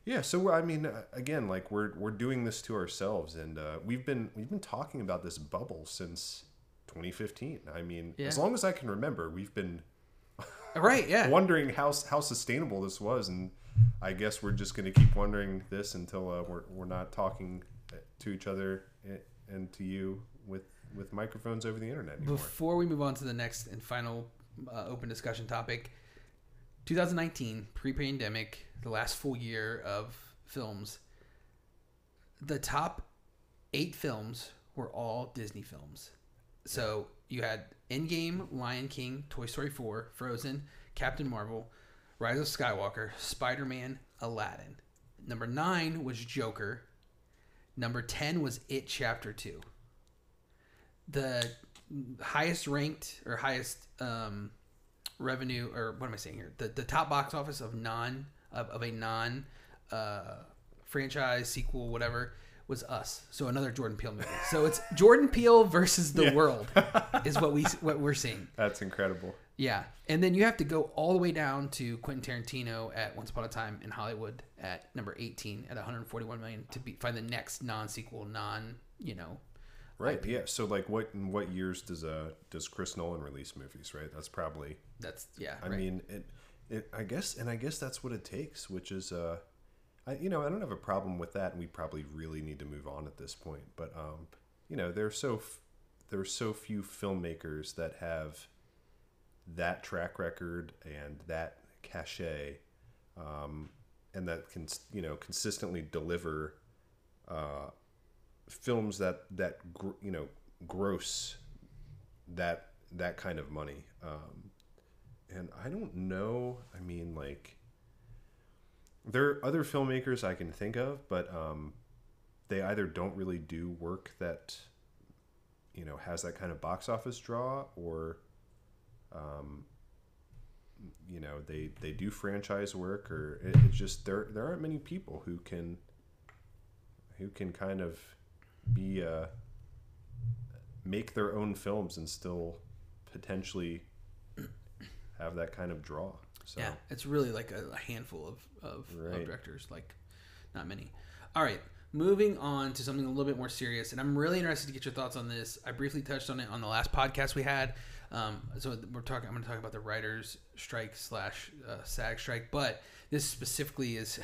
B: yeah so i mean uh, again like we're we're doing this to ourselves and uh we've been we've been talking about this bubble since 2015 i mean as long as i can remember we've been
A: Right? Yeah.
B: wondering how how sustainable this was and i guess we're just going to keep wondering this until uh, we're, we're not talking to each other and to you with with microphones over the internet anymore
A: Before we move on to the next and final uh, open discussion topic, 2019, pre-pandemic, the last full year of films. The top eight films were all Disney films. So you had Endgame, Lion King, Toy Story 4, Frozen, Captain Marvel, Rise of Skywalker, Spider Man, Aladdin. Number nine was Joker. Number 10 was It Chapter 2 the highest ranked or highest um, revenue or what am I saying here? The the top box office of non of, of a non uh, franchise sequel whatever was us. So another Jordan Peele movie. So it's Jordan Peele versus the
B: Yeah.
A: world is what we what we're seeing.
B: that's incredible
A: Yeah, and then you have to go all the way down to Quentin Tarantino at Once Upon a Time in Hollywood at number 18 at 141 million to be find the next non-sequel, non you know
B: Right. Yeah. So like, what in what years does uh does Chris Nolan release movies? Right. That's probably.
A: that's yeah.
B: I
A: right.
B: mean, it. It. I guess, and I guess that's what it takes, which is uh, I you know I don't have a problem with that, and we probably really need to move on at this point. But um, you know, there are so f- there are so few filmmakers that have that track record and that cachet, um, and that can you know consistently deliver uh, films that that gr- you know gross that that kind of money. Um, and I don't know. I mean, like there are other filmmakers I can think of, but um, they either don't really do work that you know has that kind of box office draw, or um, you know they they do franchise work, or it, it's just there there aren't many people who can who can kind of be uh, make their own films and still potentially have that kind of draw. So
A: Yeah, it's really like a, a handful of, of, of directors, like not many. All right, moving on to something a little bit more serious, and I'm really interested to get your thoughts on this. I briefly touched on it on the last podcast we had. Um, so we're talking. I'm going to talk about the writers' strike slash uh, SAG strike, but this specifically is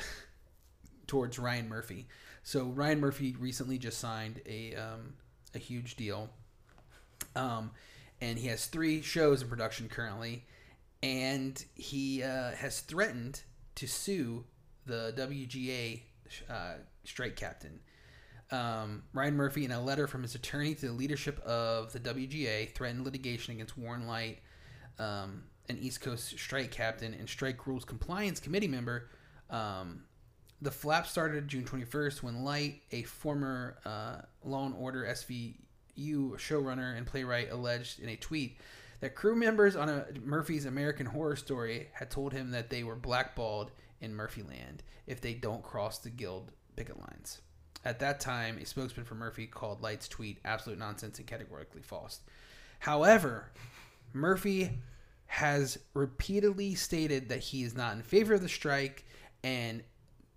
A: towards Ryan Murphy. So Ryan Murphy recently just signed a um, a huge deal, um, and he has three shows in production currently, and he uh, has threatened to sue the WGA uh, strike captain. Um, Ryan Murphy, in a letter from his attorney to the leadership of the WGA, threatened litigation against Warren Light, um, an East Coast strike captain and strike rules compliance committee member. Um, the flap started June 21st when Light, a former uh, Law and Order SVU showrunner and playwright, alleged in a tweet that crew members on a Murphy's American Horror Story had told him that they were blackballed in Murphyland if they don't cross the guild picket lines. At that time, a spokesman for Murphy called Light's tweet absolute nonsense and categorically false. However, Murphy has repeatedly stated that he is not in favor of the strike and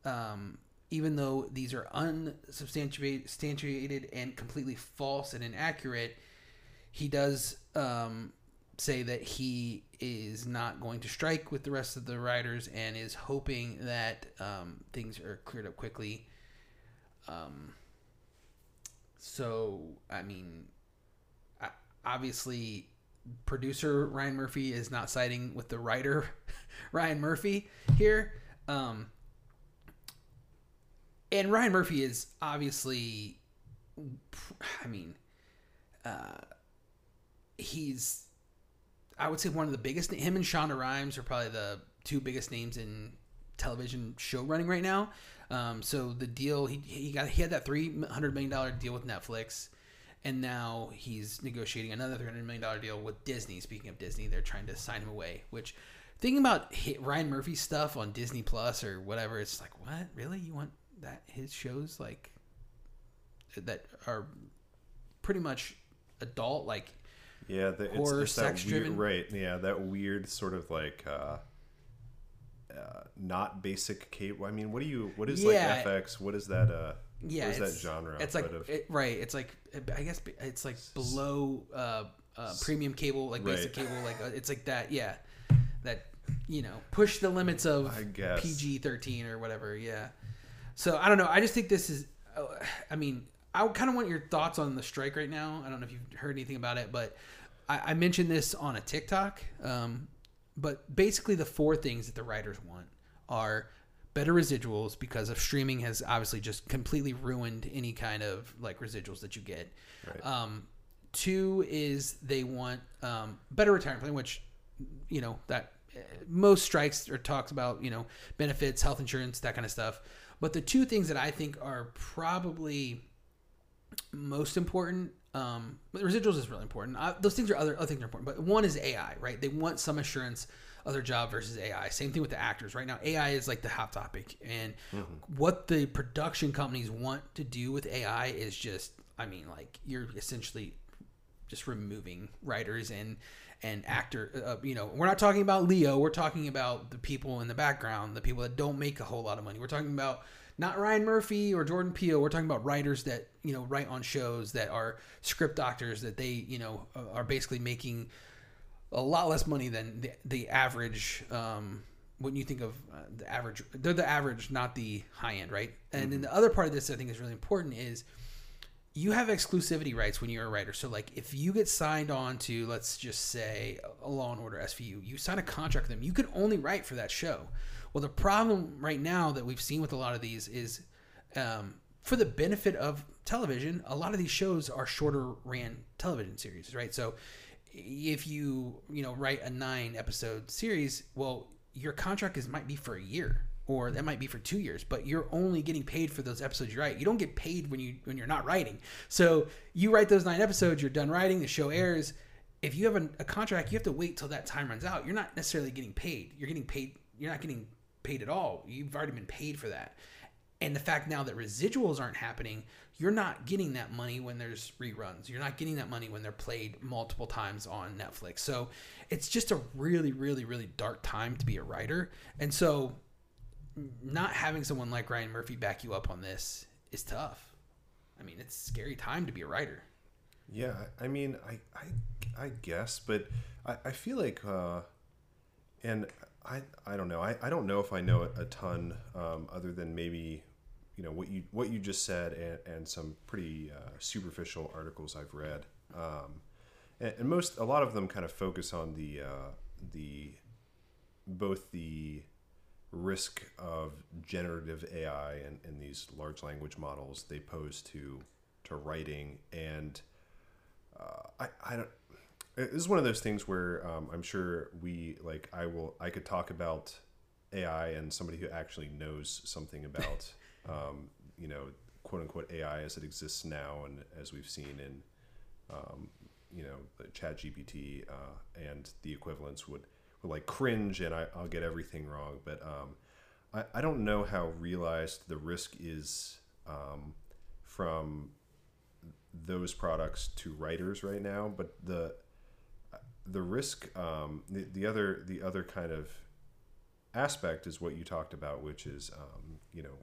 A: um, even though these are unsubstantiated and completely false and inaccurate, he does um, say that he is not going to strike with the rest of the riders and is hoping that um, things are cleared up quickly. Um, so, I mean, obviously, producer Ryan Murphy is not siding with the writer Ryan Murphy here. Um, and Ryan Murphy is obviously, I mean, uh, he's, I would say one of the biggest. Him and Shonda Rhimes are probably the two biggest names in television show running right now. Um, so the deal he he got he had that three hundred million dollar deal with Netflix, and now he's negotiating another three hundred million dollar deal with Disney. Speaking of Disney, they're trying to sign him away. Which thinking about Ryan Murphy stuff on Disney Plus or whatever, it's like what really you want that his shows like that are pretty much adult like
B: yeah the, horror it's, it's sex driven right yeah that weird sort of like uh uh, not basic cable. I mean, what do you? What is yeah. like FX? What is that? Uh,
A: yeah,
B: what
A: is that genre? It's like of? it, right. It's like I guess it's like below uh, uh, premium cable, like basic right. cable, like uh, it's like that. Yeah, that you know push the limits of PG thirteen or whatever. Yeah. So I don't know. I just think this is. Uh, I mean, I kind of want your thoughts on the strike right now. I don't know if you've heard anything about it, but I, I mentioned this on a TikTok. Um, but basically, the four things that the writers want are better residuals because of streaming has obviously just completely ruined any kind of like residuals that you get. Right. Um, two is they want um, better retirement plan, which you know that uh, most strikes or talks about you know benefits, health insurance, that kind of stuff. But the two things that I think are probably most important um, but residuals is really important. Uh, those things are other other things are important, but one is AI, right? They want some assurance of their job versus AI. Same thing with the actors. Right now, AI is like the hot topic, and mm-hmm. what the production companies want to do with AI is just, I mean, like you're essentially just removing writers and and actor. Uh, you know, we're not talking about Leo. We're talking about the people in the background, the people that don't make a whole lot of money. We're talking about not Ryan Murphy or Jordan Peele. We're talking about writers that you know write on shows that are script doctors that they you know are basically making a lot less money than the, the average. Um, when you think of uh, the average, they're the average, not the high end, right? And mm-hmm. then the other part of this I think is really important is you have exclusivity rights when you're a writer. So like if you get signed on to let's just say a Law and Order SVU, you sign a contract with them. You can only write for that show. Well, the problem right now that we've seen with a lot of these is um, for the benefit of television, a lot of these shows are shorter ran television series, right? So if you, you know, write a nine episode series, well, your contract is might be for a year or that might be for two years, but you're only getting paid for those episodes you write. You don't get paid when you when you're not writing. So you write those nine episodes, you're done writing, the show airs. If you have a, a contract, you have to wait till that time runs out. You're not necessarily getting paid. You're getting paid. You're not getting paid at all. You've already been paid for that. And the fact now that residuals aren't happening, you're not getting that money when there's reruns. You're not getting that money when they're played multiple times on Netflix. So it's just a really, really, really dark time to be a writer. And so not having someone like Ryan Murphy back you up on this is tough. I mean, it's scary time to be a writer.
B: Yeah, I mean, I, I, I guess, but I, I feel like, uh, and I, I don't know. I, I don't know if I know a, ton um, other than maybe you know what you what you just said and, and some pretty uh, superficial articles I've read. Um, and, and, most a lot of them kind of focus on the uh, the both the risk of generative AI and, and these large language models they pose to to writing and uh, I, I don't this is one of those things where um, I'm sure we like I will I could talk about AI and somebody who actually knows something about um, you know quote unquote AI as it exists now and as we've seen in um, you know Chat GPT uh, and the equivalents would would like cringe and I, will get everything wrong. But um, I, I don't know how realized the risk is um, from those products to writers right now but the the risk, um, the, the other the other kind of aspect is what you talked about, which is um, you know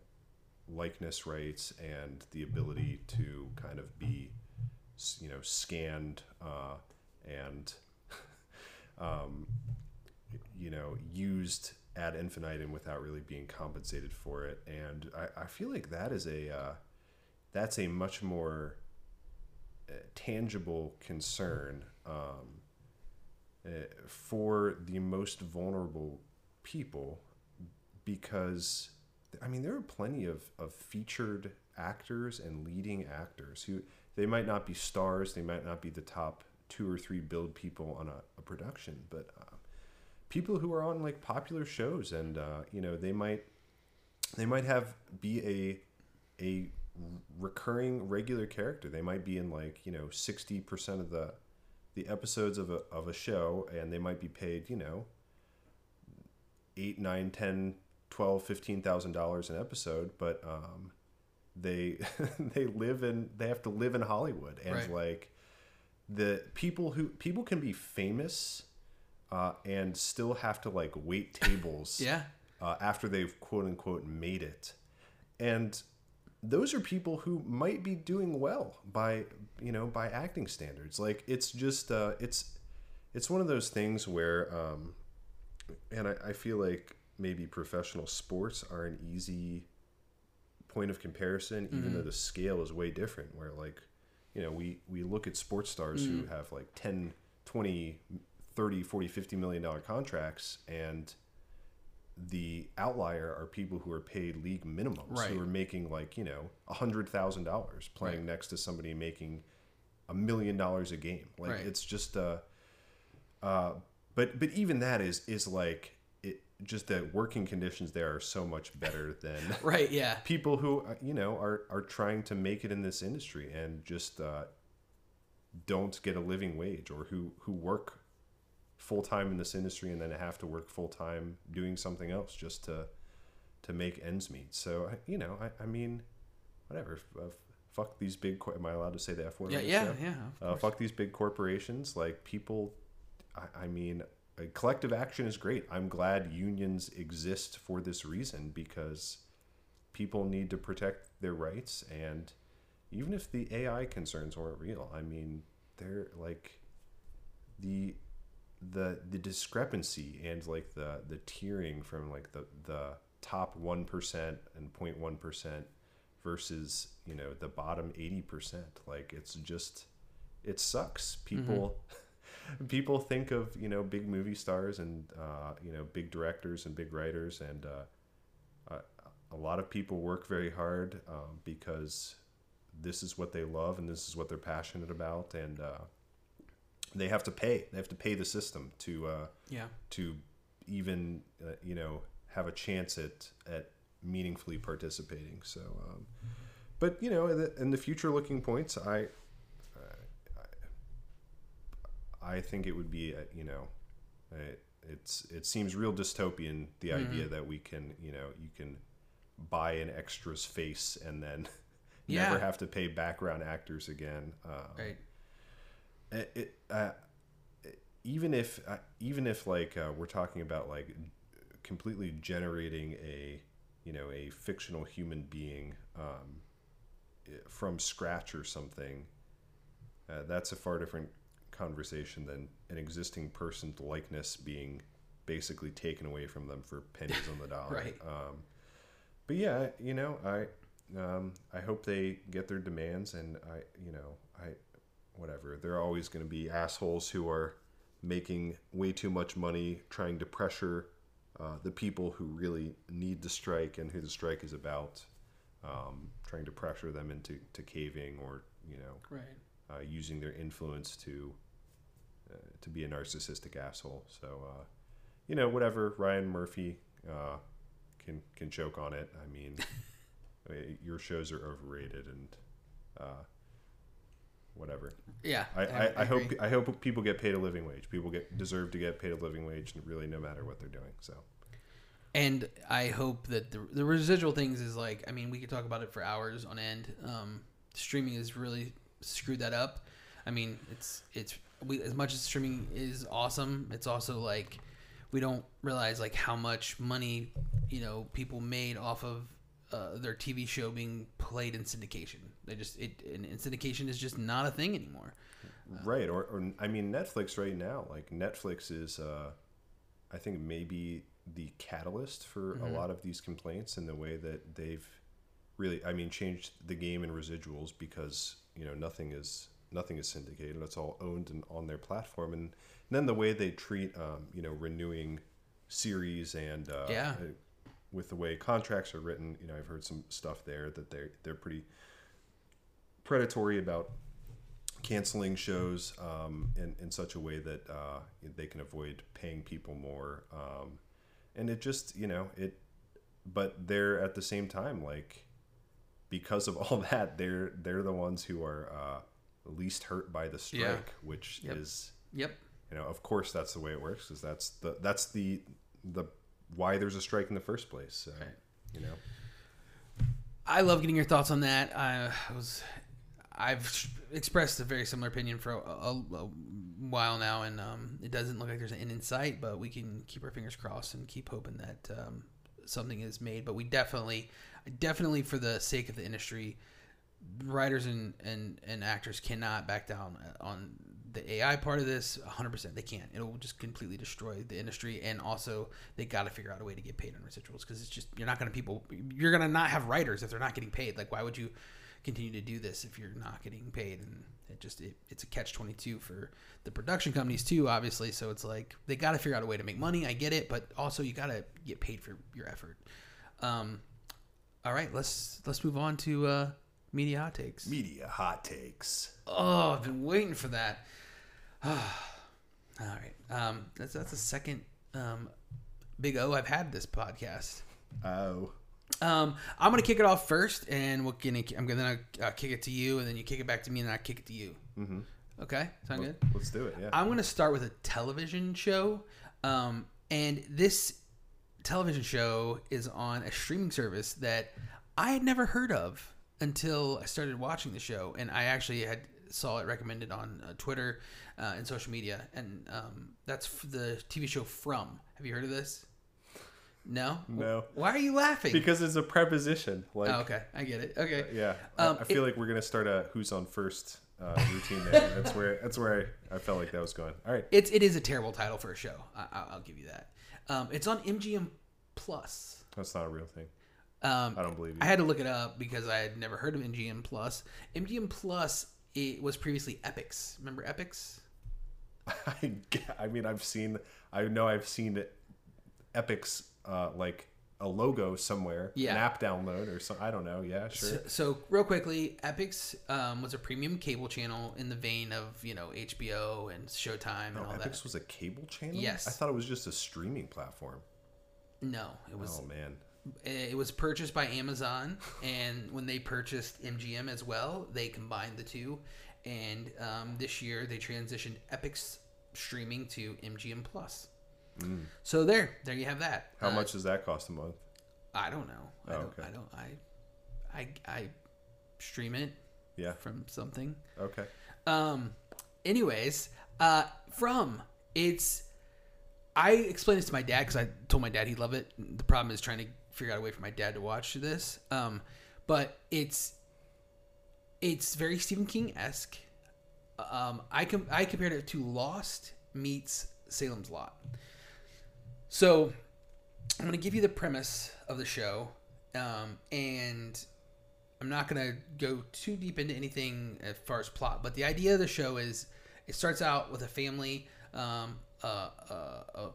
B: likeness rights and the ability to kind of be, you know, scanned uh, and, um, you know, used ad infinitum without really being compensated for it. And I, I feel like that is a uh, that's a much more uh, tangible concern um, for the most vulnerable people because I mean there are plenty of, of featured actors and leading actors who they might not be stars, they might not be the top two or three build people on a, a production, but uh, people who are on like popular shows and uh, you know they might they might have be a a recurring regular character. They might be in like you know sixty percent of the the episodes of a of a show, and they might be paid you know eight, nine, ten, twelve, fifteen thousand dollars an episode, but um, they they live in they have to live in Hollywood, and
A: Right.
B: like the people who people can be famous uh, and still have to like wait tables
A: Yeah.
B: uh, after they've quote unquote made it. And those are people who might be doing well by you know by acting standards. Like it's just uh, it's it's one of those things where um, and I, I feel like maybe professional sports are an easy point of comparison, even though the scale is way different. Where like you know we we look at sports stars who have like 10 20 30 40 50 million dollar contracts and the outlier are people who are paid league minimums
A: Right.
B: who are making like you know a hundred thousand dollars playing
A: Right.
B: next to somebody making a million dollars a game like
A: Right.
B: it's just uh uh but but even that is is like it just the working conditions there are so much better than
A: Right. Yeah.
B: people who uh, you know are are trying to make it in this industry and just uh, don't get a living wage or who who work full time in this industry and then have to work full time doing something else just to to make ends meet. So you know, I, I mean, whatever. Uh, fuck these big. cor- Am I allowed to say the F word?
A: Yeah. Yeah.
B: show?
A: Yeah.
B: Uh, fuck these big corporations. Like people, I, I mean, uh, collective action is great. I'm glad unions exist for this reason because people need to protect their rights. And even if the AI concerns weren't real, I mean, they're like the the the discrepancy and like the the tiering from like the the top 1% and 0.1% versus you know the bottom 80% like it's just it sucks. People people think of you know big movie stars and uh, you know big directors and big writers and uh, a, a lot of people work very hard um, because this is what they love and this is what they're passionate about and uh, they have to pay they have to pay the system to uh,
A: Yeah.
B: to even uh, you know have a chance at at meaningfully participating. So, um, but you know, in the, in the future looking points, I, I I think it would be uh, you know, it, it's it seems real dystopian the idea that we can you know you can buy an extra's face and then
A: Yeah.
B: never have to pay background actors again. Um,
A: Right.
B: It, it uh, even if uh, even if like uh, we're talking about like completely generating a you know a fictional human being um, from scratch or something uh, that's a far different conversation than an existing person's likeness being basically taken away from them for pennies on the dollar
A: Right.
B: um, but yeah you know i um, i hope they get their demands and i you know i whatever. There are always going to be assholes who are making way too much money trying to pressure uh, the people who really need the strike and who the strike is about, um, trying to pressure them into to caving or you know
A: Right.
B: uh, using their influence to uh, to be a narcissistic asshole. So uh, you know whatever Ryan Murphy uh, can can joke on it. I mean, I mean, your shows are overrated and. Whatever.
A: Yeah.
B: I, I, I, hope. I hope people get paid a living wage. People get deserve to get paid a living wage, really, no matter what they're doing. So
A: and I hope that the the residual things is like I mean we could talk about it for hours on end. Um, streaming has really screwed that up. I mean it's it's we as much as streaming is awesome, it's also like we don't realize like how much money you know people made off of uh, their TV show being played in syndication. They just it and, and syndication is just not a thing anymore.
B: right or, or i mean netflix right now like netflix is uh i think maybe the catalyst for a lot of these complaints in the way that they've really i mean changed the game in residuals because you know nothing is nothing is syndicated it's all owned and on their platform and then the way they treat um, you know renewing series and uh,
A: Yeah.
B: uh, with the way contracts are written you know i've heard some stuff there that they're they're pretty predatory about canceling shows um, in, in such a way that uh, they can avoid paying people more. Um, and it just, you know, it, but they're at the same time, like, because of all that, they're, they're the ones who are uh, least hurt by the strike,
A: Yeah.
B: which
A: Yep.
B: is,
A: Yep.
B: you know, of course that's the way it works because that's the, that's the, the, why there's a strike in the first place. So,
A: Right.
B: you know,
A: I love getting your thoughts on that. I was, I've expressed a very similar opinion for a, a, a while now, and um, it doesn't look like there's an end in sight. But we can keep our fingers crossed and keep hoping that um, something is made. But we definitely, definitely, for the sake of the industry, writers and and, and actors cannot back down on the AI part of this 100%. They can't. It'll just completely destroy the industry and also they got to figure out a way to get paid on residuals cuz it's just you're not going to people you're going to not have writers if they're not getting paid. Like why would you continue to do this if you're not getting paid and it just it, it's a catch 22 for the production companies too obviously so it's like they got to figure out a way to make money i get it but also you got to get paid for your effort um all right let's let's move on to uh media hot takes
B: media hot takes.
A: Oh, I've been waiting for that. All right. Um, that's that's the second um, big O I've had this podcast.
B: Oh,
A: Um, I'm gonna kick it off first, and we're gonna I'm gonna uh, kick it to you, and then you kick it back to me, and then I kick it to you. Mm-hmm. Okay, sound good?
B: let's do it. Yeah.
A: I'm going to start with a television show. Um, and this television show is on a streaming service that I had never heard of until I started watching the show. And I actually had saw it recommended on uh, Twitter uh, and social media. And um, that's the TV show From. Have you heard of this? No?
B: No.
A: Why are you laughing?
B: because it's a preposition. Like,
A: oh, okay. I get it. Okay.
B: yeah,
A: Um,
B: I, I feel like we're gonna start a "Who's on first uh, routine there. That's where that's where I, I felt like that was going. All right,
A: It's, it is a terrible title for a show. I, I- I'll give you that. Um, it's on MGM Plus.
B: that's not a real thing.
A: Um,
B: I don't believe you.
A: I had to look it up because I had never heard of MGM Plus. MGM Plus it was previously Epix. Remember Epix?
B: I mean, I've seen. I know I've seen Epix uh, like a logo somewhere,
A: Yeah.
B: an app download or something. I don't know. Yeah, sure.
A: So, so real quickly, Epix um, was a premium cable channel in the vein of you know HBO and Showtime and
B: no,
A: all
B: Epix
A: that.
B: was a cable channel.
A: Yes.
B: I thought it was just a streaming platform.
A: No, it was
B: Oh man,
A: it was purchased by Amazon, and when they purchased MGM as well, they combined the two. And um, this year, they transitioned Epix streaming to MGM Plus. So there, there you have that.
B: how
A: Uh,
B: much does that cost a month?
A: I don't know. I
B: Oh,
A: don't.
B: okay.
A: I don't. I, I, I stream it
B: Yeah.
A: from something.
B: Okay.
A: Um. Anyways, uh, from it's. I explained this to my dad because I told my dad he'd love it. The problem is trying to figure out a way for my dad to watch this. Um, but it's it's very Stephen King esque. Um, I com- I compared it to Lost meets Salem's Lot. So I'm going to give you the premise of the show, um, and I'm not going to go too deep into anything as far as plot, but the idea of the show is it starts out with a family, um, uh, uh,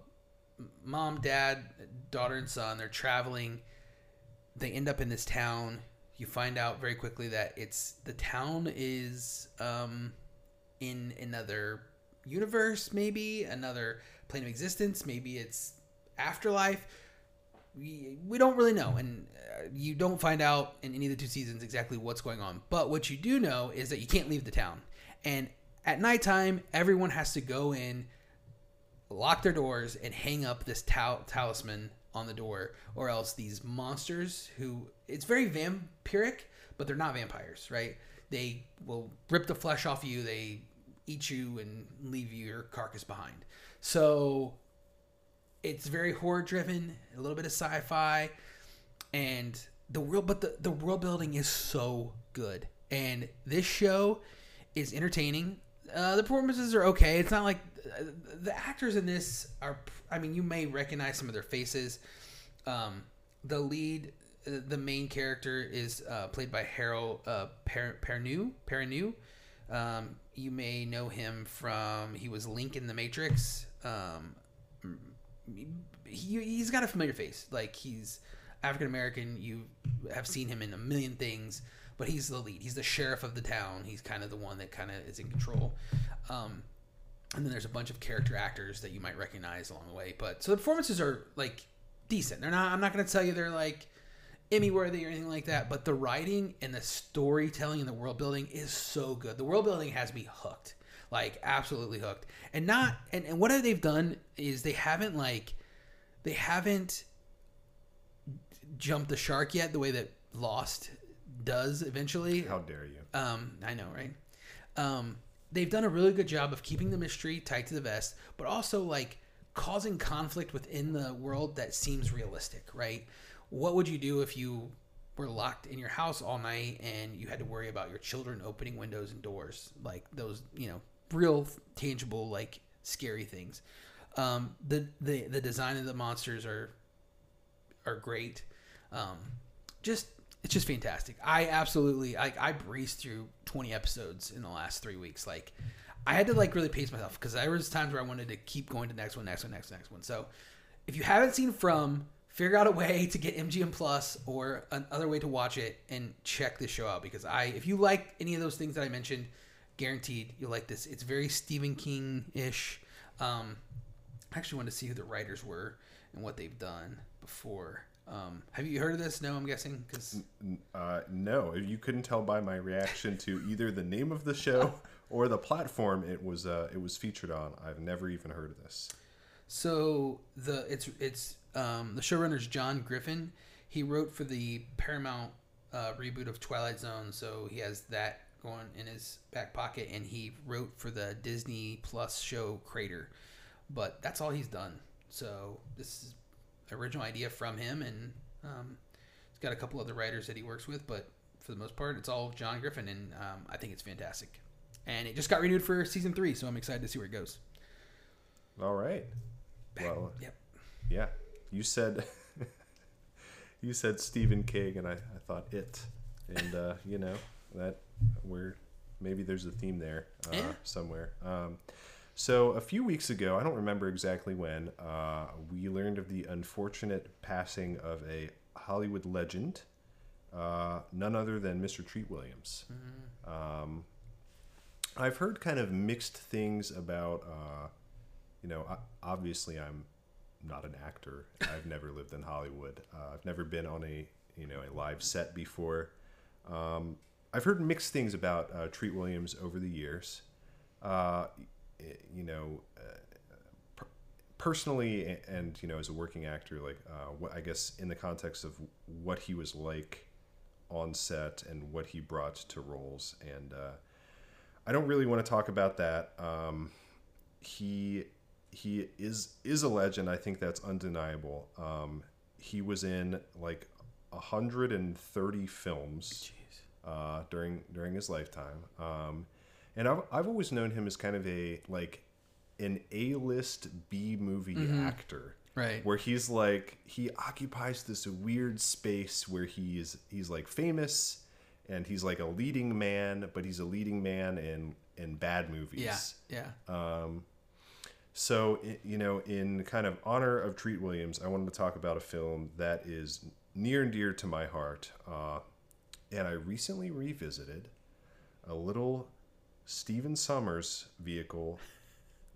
A: mom, dad, daughter, and son. They're traveling. They end up in this town. You find out very quickly that it's the town is um, in another universe, maybe another plane of existence. Maybe it's afterlife we, we don't really know. And uh, you don't find out in any of the two seasons exactly what's going on. But what you do know is that you can't leave the town. And at nighttime everyone has to go in lock their doors and hang up this tal- talisman on the door or else these monsters who it's very vampiric but they're not vampires right? They will rip the flesh off you they eat you and leave your carcass behind. So it's very horror driven, a little bit of sci-fi, and the world, but the the world building is so good, and this show is entertaining. Uh, the performances are okay. It's not like uh, the actors in this are. I mean, you may recognize some of their faces. Um, the lead, uh, the main character, is uh, played by Harold uh, per- Perrineau. Perrineau. Um, you may know him from he was Link in the Matrix. Um, he, he's got a familiar face. Like he's African American. You have seen him in a million things, but he's the lead. He's the sheriff of the town. He's kind of the one that kind of is in control. Um, and then there's a bunch of character actors that you might recognize along the way. But so the performances are like decent. They're not. I'm not going to tell you they're like Emmy worthy or anything like that. But the writing and the storytelling and the world building is so good. The world building has me hooked, like absolutely hooked. And not and, and what they've done is they haven't like they haven't jumped the shark yet the way that Lost does eventually.
B: How dare you?
A: Um, I know, right? Um, they've done a really good job of keeping the mystery tight to the vest, but also like causing conflict within the world that seems realistic, right? What would you do if you were locked in your house all night and you had to worry about your children opening windows and doors, like those, you know, real tangible, like scary things. Um, the the the design of the monsters are are great. Um, just it's just fantastic. I absolutely I I breezed through 20 episodes in the last three weeks. Like I had to like really pace myself because there was times where I wanted to keep going to next one, next one, next, next one. So if you haven't seen From, figure out a way to get MGM Plus or another way to watch it and check this show out because I if you like any of those things that I mentioned, guaranteed you'll like this. It's very Stephen King ish. Um, I actually wanted to see who the writers were and what they've done before. Um, have you heard of this? No, I'm guessing because
B: Uh, no, you couldn't tell by my reaction to either the name of the show or the platform it was uh, it was featured on. I've never even heard of this.
A: so the it's it's um, the showrunner's John Griffin. He wrote for the Paramount uh, reboot of Twilight Zone, so he has that going in his back pocket, and he wrote for the Disney Plus show Crater. But that's all he's done. So this is original idea from him, and um, he's got a couple other writers that he works with, but for the most part, it's all John Griffin, and um, I think it's fantastic. And it just got renewed for season three, so I'm excited to see where it goes.
B: All right. Well,
A: Yep.
B: yeah. You said you said Stephen King, and I, I thought it, and uh, you know that where maybe there's a theme there uh,
A: Yeah.
B: somewhere. Um, so a few weeks ago, I don't remember exactly when, uh, we learned of the unfortunate passing of a Hollywood legend, uh, none other than Mr. Treat Williams. Um, I've heard kind of mixed things about, uh, you know, obviously I'm not an actor. I've never lived in Hollywood. Uh, I've never been on a, you know, a live set before. Um, I've heard mixed things about uh, Treat Williams over the years. Uh, you know, uh, per- personally, and you know, as a working actor, like uh, what I guess in the context of what he was like on set and what he brought to roles, and uh, I don't really want to talk about that. Um, he he is is a legend. I think that's undeniable. Um, he was in like 130 films uh, during during his lifetime. Um, and I've I've always known him as kind of a like an A list B movie actor.
A: Right.
B: Where he's like he occupies this weird space where he's he's like famous and he's like a leading man, but he's a leading man in in bad movies.
A: Yeah. Yeah.
B: Um, so, you know, in kind of honor of Treat Williams, I wanted to talk about a film that is near and dear to my heart. Uh, and I recently revisited a little Steven Sommers vehicle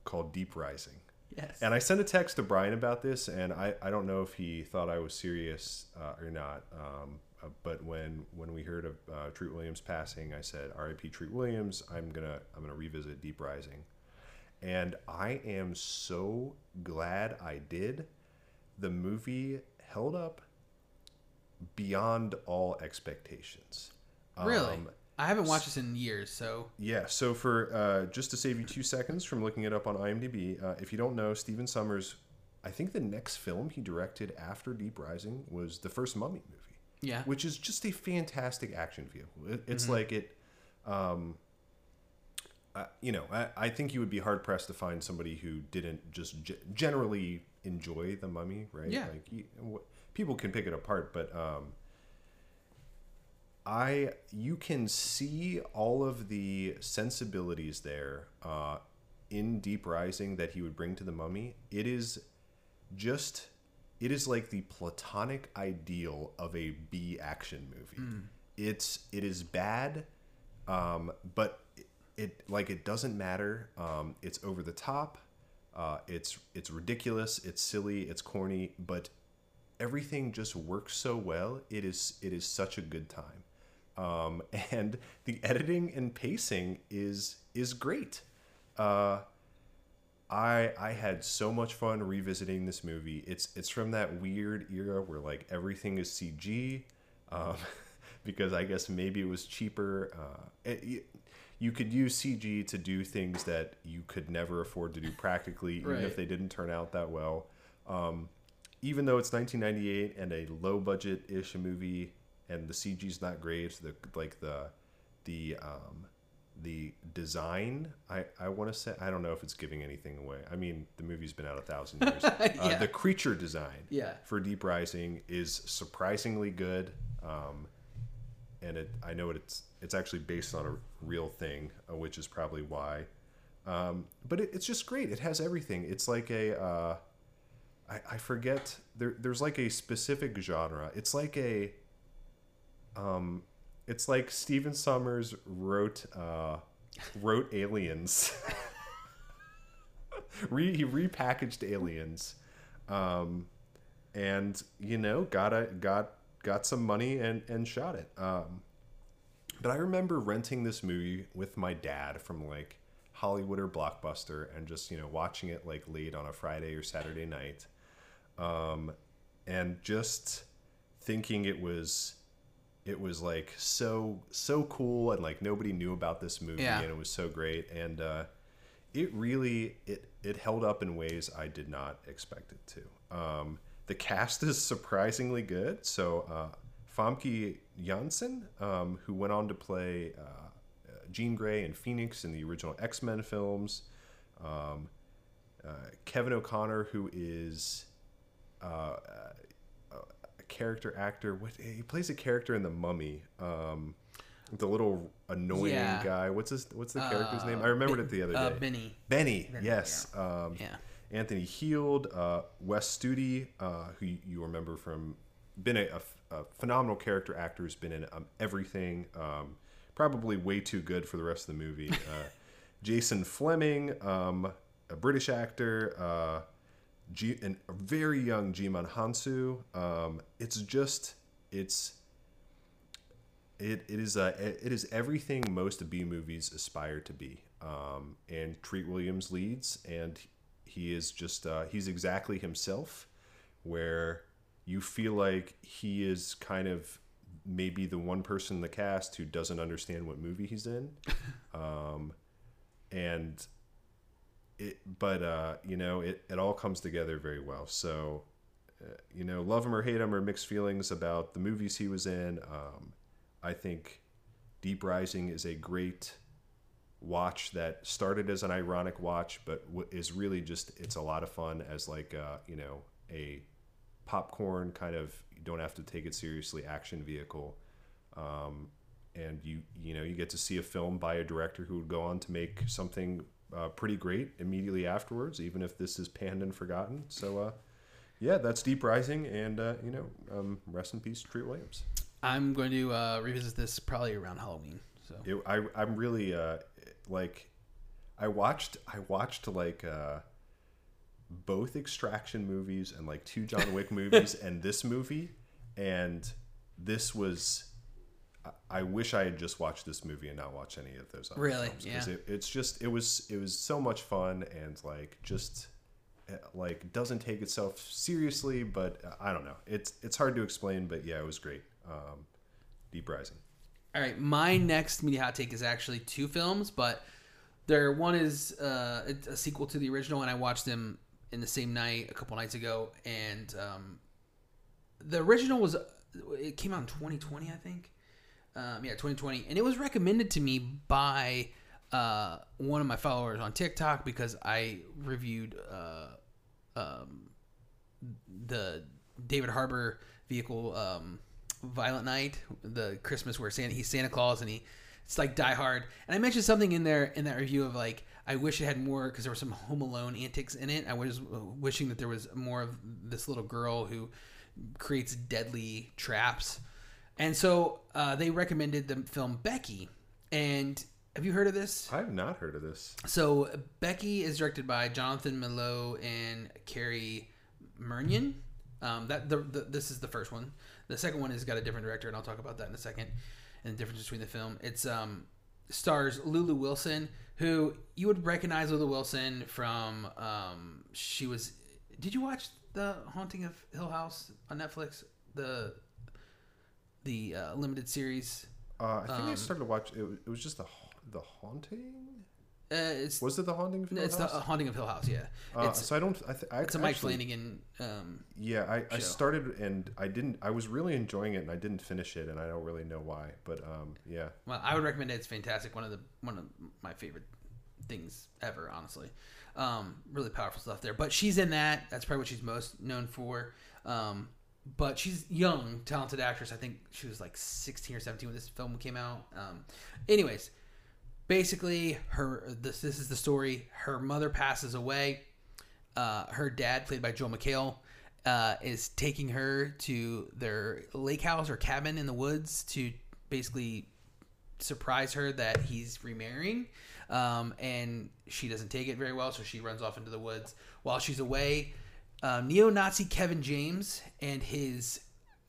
B: called Deep Rising.
A: yes.
B: And I sent a text to Brian about this, and I, I don't know if he thought I was serious uh, or not. Um, uh, but when when we heard of uh, Treat Williams passing, I said, "R.I.P. Treat Williams." I'm gonna I'm gonna revisit Deep Rising, and I am so glad I did. The movie held up beyond all expectations.
A: really.
B: Um,
A: I haven't watched this in years, so
B: yeah, so for uh, just to save you two seconds from looking it up on IMDb, uh, if you don't know, Steven Sommers, I think the next film he directed after Deep Rising was the first Mummy movie.
A: Yeah.
B: which is just a fantastic action vehicle. It, it's
A: Mm-hmm.
B: like it, um, uh, you know, I, I think you would be hard pressed to find somebody who didn't just g- generally enjoy the Mummy, right?
A: Yeah.
B: Like you, wh- people can pick it apart, but um, I you can see all of the sensibilities there uh, in Deep Rising that he would bring to the Mummy. It is just it is like the platonic ideal of a B action movie. It's it is bad, um, but it, it like it doesn't matter. Um, it's over the top. Uh, it's it's ridiculous. It's silly. It's corny. But everything just works so well. It is it is such a good time, um, and the editing and pacing is is great. Uh, I I had so much fun revisiting this movie. It's it's from that weird era where like everything is CG, um, because I guess maybe it was cheaper. Uh, it, you, could use CG to do things that you could never afford to do practically, even
A: Right.
B: if they didn't turn out that well. Um, even though it's 1998 and a low budget ish movie, and the CG's not great, the like the the um, the design I, I want to say I don't know if it's giving anything away. I mean the movie's been out a thousand years. uh, the creature design
A: Yeah.
B: for Deep Rising is surprisingly good, um, and it I know it's it's actually based on a real thing, uh, which is probably why. Um, but it, it's just great. It has everything. It's like a uh, I, I forget there there's like a specific genre. It's like a um it's like Steven Sommers wrote uh wrote Aliens. Re, he repackaged Aliens. Um and you know, got a got got some money and and shot it. Um but I remember renting this movie with my dad from like Hollywood or Blockbuster and just, you know, watching it like late on a Friday or Saturday night. Um, and just thinking it was it was like so so cool and like nobody knew about this movie
A: Yeah.
B: and it was so great and uh it really it it held up in ways I did not expect it to. Um, the cast is surprisingly good. So uh, Famke Janssen, um, who went on to play uh, Jean Grey and Phoenix in the original X Men films. Um, uh, Kevin O'Connor, who is uh, a character actor. What he plays a character in The Mummy. Um, the little annoying
A: Yeah.
B: guy. What's his What's the character's name? I remembered it the other
A: Uh,
B: day.
A: Benny.
B: Benny, yes. Um,
A: Yeah.
B: Anthony Heald, uh, Wes Studi, uh, who you- remember from, been a phenomenal character actor who's been in um, everything. Um, probably way too good for the rest of the movie. Uh, Jason Flemyng, um, a British actor, uh, G- and a very young Djimon Hounsou. Um, it's just, it's it, it is a it is everything most B movies aspire to be. Um, and Treat Williams leads, and he is just uh, he's exactly himself, where you feel like he is kind of maybe the one person in the cast who doesn't understand what movie he's in, um, and it but uh, you know it, it all comes together very well. So uh, you know, love him or hate him or mixed feelings about the movies he was in. Um, I think Deep Rising is a great watch that started as an ironic watch, but is really just it's a lot of fun as like uh, you know a popcorn kind of you don't have to take it seriously action vehicle. Um, and you you know you get to see a film by a director who would go on to make something uh, pretty great immediately afterwards, even if this is panned and forgotten. So uh, yeah, that's Deep Rising, and uh, you know um, rest in peace, Treat Williams.
A: I'm going to uh, revisit this probably around Halloween. So
B: It, I I'm really uh like I watched I watched like uh both extraction movies and like two John Wick movies and this movie and this was I- wish I had just watched this movie and not watched any of those other
A: Really?
B: films
A: Yeah.
B: it, it's just it was it was so much fun and like just uh, like doesn't take itself seriously but uh, I don't know it's it's hard to explain but yeah it was great um Deep Rising
A: All right, my next media hot take is actually two films, but there one is uh, a sequel to the original, and I watched them in the same night a couple nights ago, and um, the original was it came out in 2020, I think. Um, yeah, 2020, and it was recommended to me by uh, one of my followers on TikTok because I reviewed uh, um, the David Harbour vehicle, um, Violent Night, the Christmas where Santa he's Santa Claus and he it's like Die Hard, and I mentioned something in there in that review of like I wish it had more because there were some Home Alone antics in it. I was wishing that there was more of this little girl who creates deadly traps, and so uh, they recommended the film Becky. And have you heard of this?
B: I have not heard of this.
A: So Becky is directed by Jonathan Milo and Cary Murnion. Um, that the, the, this is the first one. The second one has got a different director, and I'll talk about that in a second. And the difference between the film. It's um, stars Lulu Wilson, who you would recognize Lulu Wilson from. Um, she was. Did you watch the Haunting of Hill House on Netflix? The the uh, limited series.
B: Uh, I think I
A: Um,
B: started to watch. It, was- it was just the the haunting.
A: Uh, it's
B: Was it the haunting? Of Hill
A: it's the
B: House?
A: uh, Haunting of Hill House. Yeah,
B: Uh, so I don't. I, th- I
A: it's a Mike
B: actually-
A: Flanagan. Um,
B: Yeah, I, I started and I didn't. I was really enjoying it, and I didn't finish it, and I don't really know why. But um, yeah,
A: Well, I would recommend it. It's fantastic. One of the one of my favorite things ever, honestly. Um, really powerful stuff there. But she's in that. That's probably what she's most known for. Um, but she's young, talented actress. I think she was like 16 or 17 when this film came out. Um, anyways, basically, her this this is the story. Her mother passes away. Uh, her dad, played by Joel McHale, uh, is taking her to their lake house or cabin in the woods to basically surprise her that he's remarrying. Um, and she doesn't take it very well, so she runs off into the woods. While she's away, uh, neo-Nazi Kevin James and his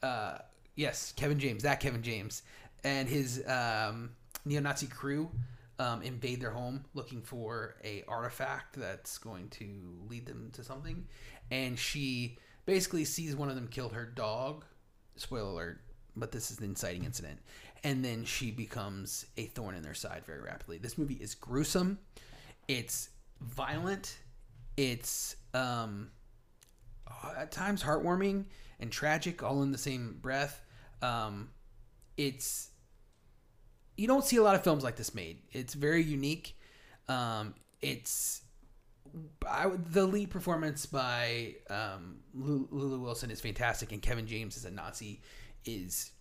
A: uh, yes, Kevin James, that Kevin James, and his um, neo-Nazi crew um, invade their home looking for a artifact that's going to lead them to something. And she basically sees one of them kill her dog. Spoiler alert, but this is the inciting incident. And then she becomes a thorn in their side very rapidly. This movie is gruesome. It's violent. It's um, at times heartwarming and tragic, all in the same breath. Um, it's you don't see a lot of films like this made. It's very unique. Um, it's I, the lead performance by um, Lulu Wilson is fantastic, and Kevin James as a Nazi is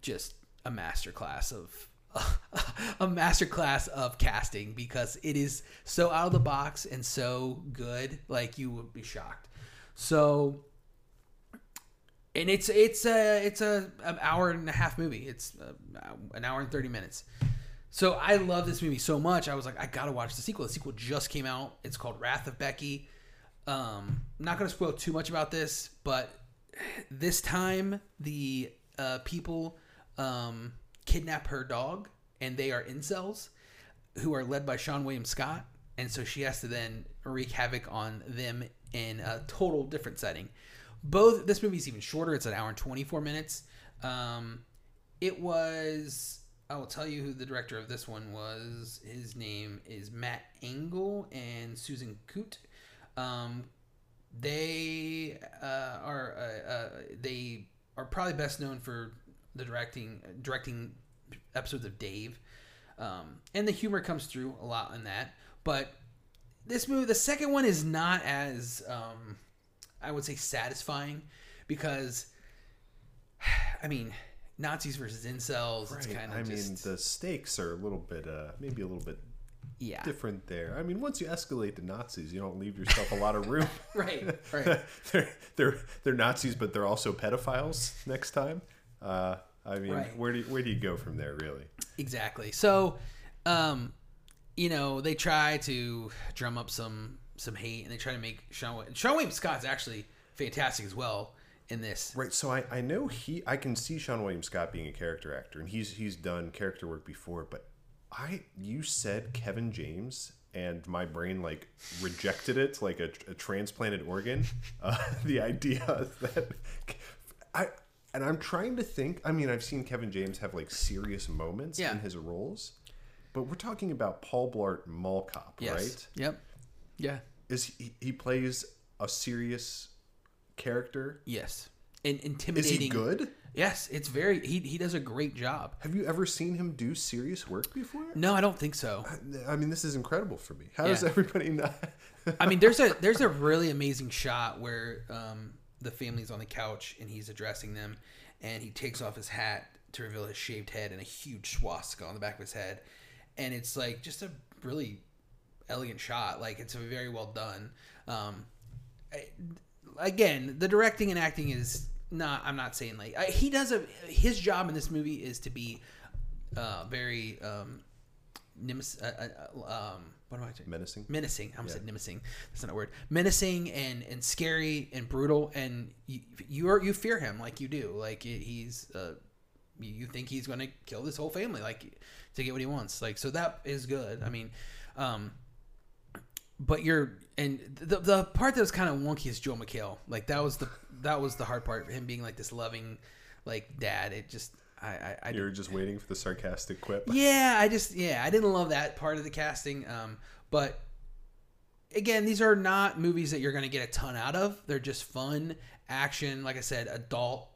A: just a masterclass of a masterclass of casting because it is so out of the box and so good. Like you would be shocked. So and it's it's a it's a an hour and a half movie. It's uh, an hour and thirty minutes. So I love this movie so much. I was like, I gotta watch the sequel. The sequel just came out. It's called Wrath of Becky. Um, I'm not gonna spoil too much about this, but this time the uh, people um, kidnap her dog, and they are incels who are led by Seann William Scott, and so she has to then wreak havoc on them in a total different setting. Both this movie is even shorter; it's an hour and twenty four minutes. Um, it was. I will tell you who the director of this one was. His name is Matt Angel and Susan Coote. Um, they uh, are uh, uh, they are probably best known for the directing directing episodes of Dave, um, and the humor comes through a lot in that. But this movie, the second one, is not as um, I would say satisfying because I mean Nazis versus incels. It's
B: right.
A: kind
B: I
A: of
B: mean, the stakes are a little bit, uh, maybe a little bit
A: yeah,
B: different there. I mean, once you escalate to Nazis, you don't leave yourself a lot of room.
A: right, right.
B: they're they're they're Nazis, but they're also pedophiles. Next time, uh, I mean,
A: Right.
B: where do you, where do you go from there, really?
A: Exactly. So, um, you know, they try to drum up some some hate, and they try to make Sean Wi- Seann William Scott's actually fantastic as well in this.
B: Right. So I, I know he I can see Seann William Scott being a character actor, and he's he's done character work before. But I you said Kevin James, and my brain like rejected it like a, a transplanted organ. Uh, the idea that I and I'm trying to think. I mean, I've seen Kevin James have like serious moments
A: Yeah.
B: in his roles, but we're talking about Paul Blart Mall Cop,
A: Yes.
B: right?
A: Yep. Yeah.
B: Is he, he plays a serious character?
A: Yes. And intimidating.
B: Is he good?
A: Yes, it's very. He he does a great job.
B: Have you ever seen him do serious work before?
A: No, I don't think so.
B: I mean, this is incredible for me. How does everybody not?
A: I mean, there's a there's a really amazing shot where um, the family's on the couch and he's addressing them, and he takes off his hat to reveal his shaved head and a huge swastika on the back of his head, and it's like just a really elegant shot. Like it's very well done. Um, I- again, the directing and acting is not. I'm not saying like I, he does a. His job in this movie is to be uh, very um, nemes- uh, uh, um, what do I say?
B: Menacing.
A: menacing. I almost said menacing. That's not a word. Menacing and and scary and brutal, and you you, are, you fear him like you do. Like he's uh, you think he's going to kill this whole family, like to get what he wants. Like so that is good. I mean, um, but you're and the the part that was kind of wonky is Joe McHale. Like that was the that was the hard part. Him being like this loving like dad. It just I I, I
B: You're just waiting for the sarcastic quip.
A: yeah, I just yeah, I didn't love that part of the casting. Um, but again, these are not movies that you're going to get a ton out of. They're just fun action, like I said, adult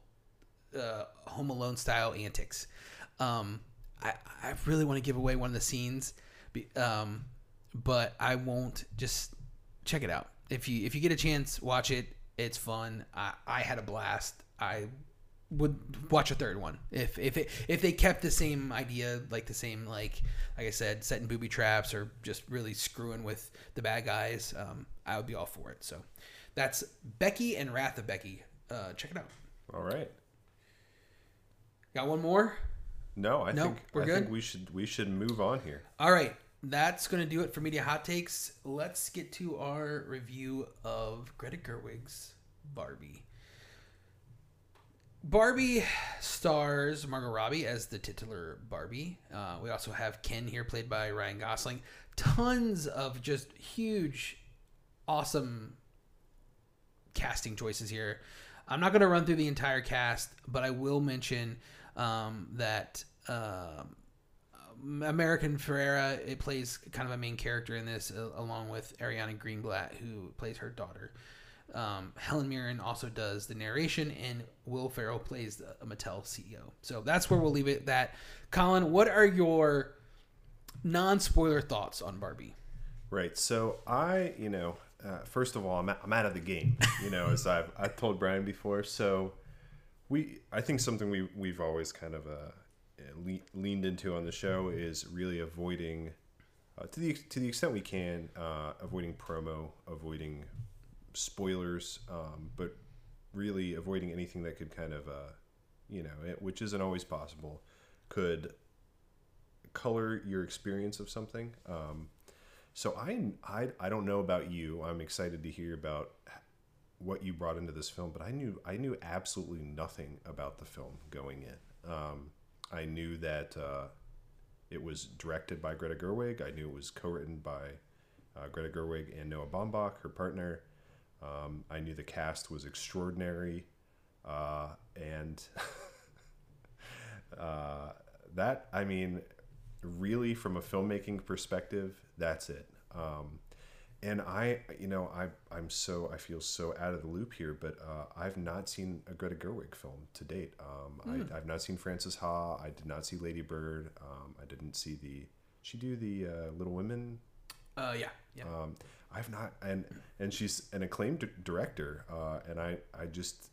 A: uh, Home Alone style antics. Um, I I really want to give away one of the scenes, um, but I won't. Just check it out if you if you get a chance, watch it. It's fun. I, I had a blast. I would watch a third one if if it if they kept the same idea like the same like like I said setting booby traps or just really screwing with the bad guys um, I would be all for it so that's Becky and Wrath of Becky uh, check it out
B: All right.
A: Got one more
B: No, I
A: No,
B: think
A: we're
B: I
A: good?
B: think we should we should move on here.
A: all right that's gonna do it for media hot takes let's get to our review of Greta Gerwig's Barbie Barbie stars Margot Robbie as the titular Barbie. Uh, we also have Ken here, played by Ryan Gosling. Tons of just huge, awesome casting choices here. I'm not going to run through the entire cast, but I will mention um, that um, America Ferrera it plays kind of a main character in this, uh, along with Ariana Greenblatt, who plays her daughter. Um, Helen Mirren also does the narration, and Will Ferrell plays the Mattel CEO. So that's where we'll leave it. That Colin, what are your non-spoiler thoughts on Barbie?
B: Right. So I, you know, uh, first of all, I'm, I'm out of the game. You know, as I've I told Brian before. So we, I think something we we've always kind of uh, le- leaned into on the show is really avoiding, uh, to the to the extent we can, uh, avoiding promo, avoiding spoilers, um, but really avoiding anything that could kind of, uh, you know, it, which isn't always possible, could color your experience of something. Um, so I, I I don't know about you. I'm excited to hear about what you brought into this film, but I knew I knew absolutely nothing about the film going in. Um, I knew that uh, it was directed by Greta Gerwig. I knew it was co-written by uh, Greta Gerwig and Noah Baumbach, her partner. Um, I knew the cast was extraordinary, uh, and uh, that I mean, really, from a filmmaking perspective, that's it. Um, and I, you know, I I'm so I feel so out of the loop here, but uh, I've not seen a Greta Gerwig film to date. Um, I, I've not seen Frances Ha. I did not see Lady Bird. Um, I didn't see the. She do the uh, Little Women
A: Uh, yeah, yeah.
B: um, I've not, and and she's an acclaimed director, uh, and I I just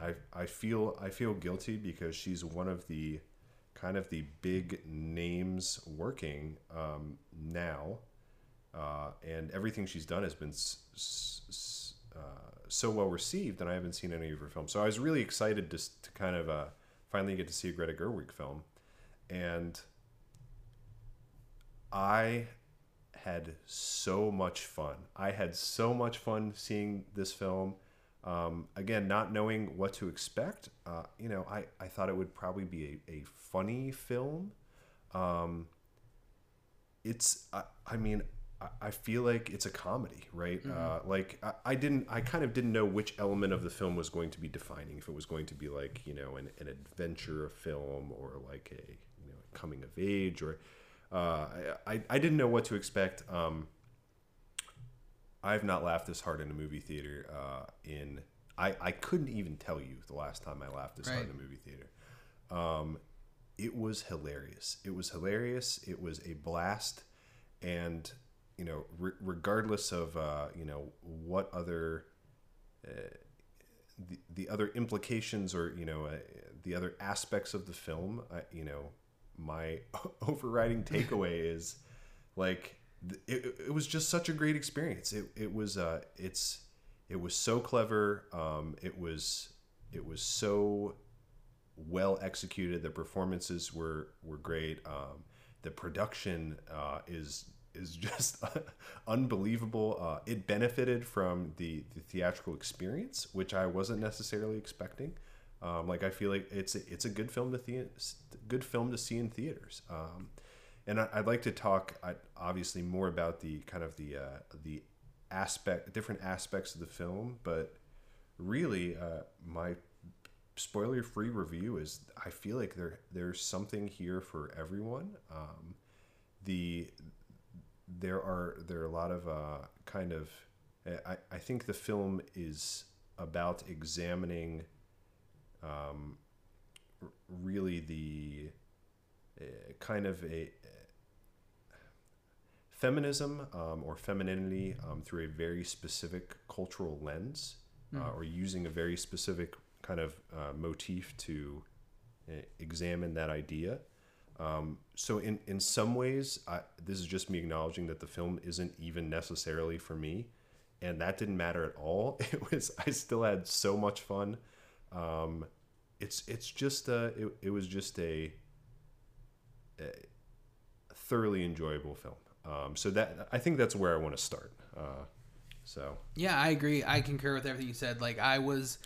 B: I I feel I feel guilty because she's one of the kind of the big names working um, now, uh, and everything she's done has been s- s- uh, so well received, and I haven't seen any of her films, so I was really excited to to kind of uh, finally get to see a Greta Gerwig film, and I had so much fun. I had so much fun seeing this film. Um, again, not knowing what to expect, uh, you know, I, I thought it would probably be a, a funny film. Um, it's, I, I mean, I, feel like it's a comedy, right? Uh, like, I, I didn't, I kind of didn't know which element of the film was going to be defining. If it was going to be like, you know, an, an adventure film or like a, you know, coming of age or, uh, I, I didn't know what to expect. Um, I've not laughed this hard in a movie theater uh, in I, I couldn't even tell you the last time I laughed this hard in a movie theater. Um, it was hilarious. It was hilarious. It was a blast, and you know, re- regardless of uh, you know what other uh, the, the other implications or you know uh, the other aspects of the film, uh, you know, my overriding takeaway is like it, it was just such a great experience. It, it was uh, it's it was so clever. Um, it was it was so well executed. The performances were were great. Um, the production uh, is is just unbelievable. Uh, it benefited from the, the theatrical experience, which I wasn't necessarily expecting. Um, like I feel like it's a, it's a good film to the, good film to see in theaters. Um, and I, I'd like to talk I, obviously more about the kind of the uh, the aspect different aspects of the film, but really uh, my spoiler free review is I feel like there there's something here for everyone. Um, the there are there are a lot of uh, kind of I, I think the film is about examining um, really the uh, kind of a feminism um, or femininity um, through a very specific cultural lens uh, or using a very specific kind of uh, motif to uh, examine that idea. Um, so in, in some ways, I, this is just me acknowledging that the film isn't even necessarily for me, and that didn't matter at all. It was I still had so much fun. Um, it's it's just a, it, it was just a, a thoroughly enjoyable film. Um, so that I think that's where I want to start. Uh, so
A: Yeah, I agree. I concur with everything you said. Like I was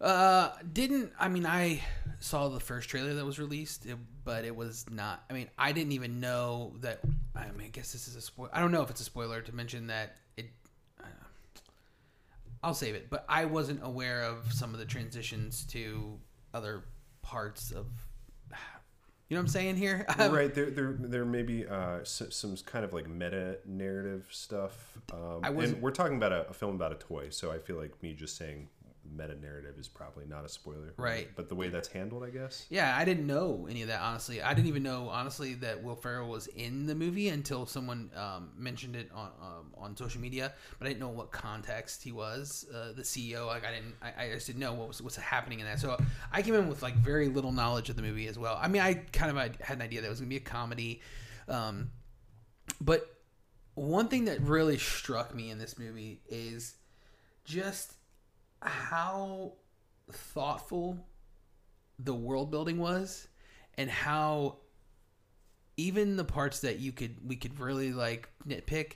A: uh didn't I mean I saw the first trailer that was released, it, but it was not I mean, I didn't even know that I mean, I guess this is a spoil I don't know if it's a spoiler to mention that it uh, I'll save it, but I wasn't aware of some of the transitions to other parts of you know what I'm saying here?
B: right there, there, there may be uh, some kind of like meta narrative stuff. Um,
A: I
B: and
A: wasn't-
B: we're talking about a, a film about a toy, so I feel like me just saying meta narrative is probably not a spoiler,
A: Right.
B: But the way that's handled, I guess.
A: Yeah, I didn't know any of that honestly. I didn't even know honestly that Will Ferrell was in the movie until someone um, mentioned it on um, on social media. But I didn't know what context he was uh, the CEO. Like I didn't, I, I just didn't know what was what's happening in that. So I came in with like very little knowledge of the movie as well. I mean, I kind of had an idea that it was gonna be a comedy, um, but one thing that really struck me in this movie is just how thoughtful the world building was and how even the parts that you could we could really like nitpick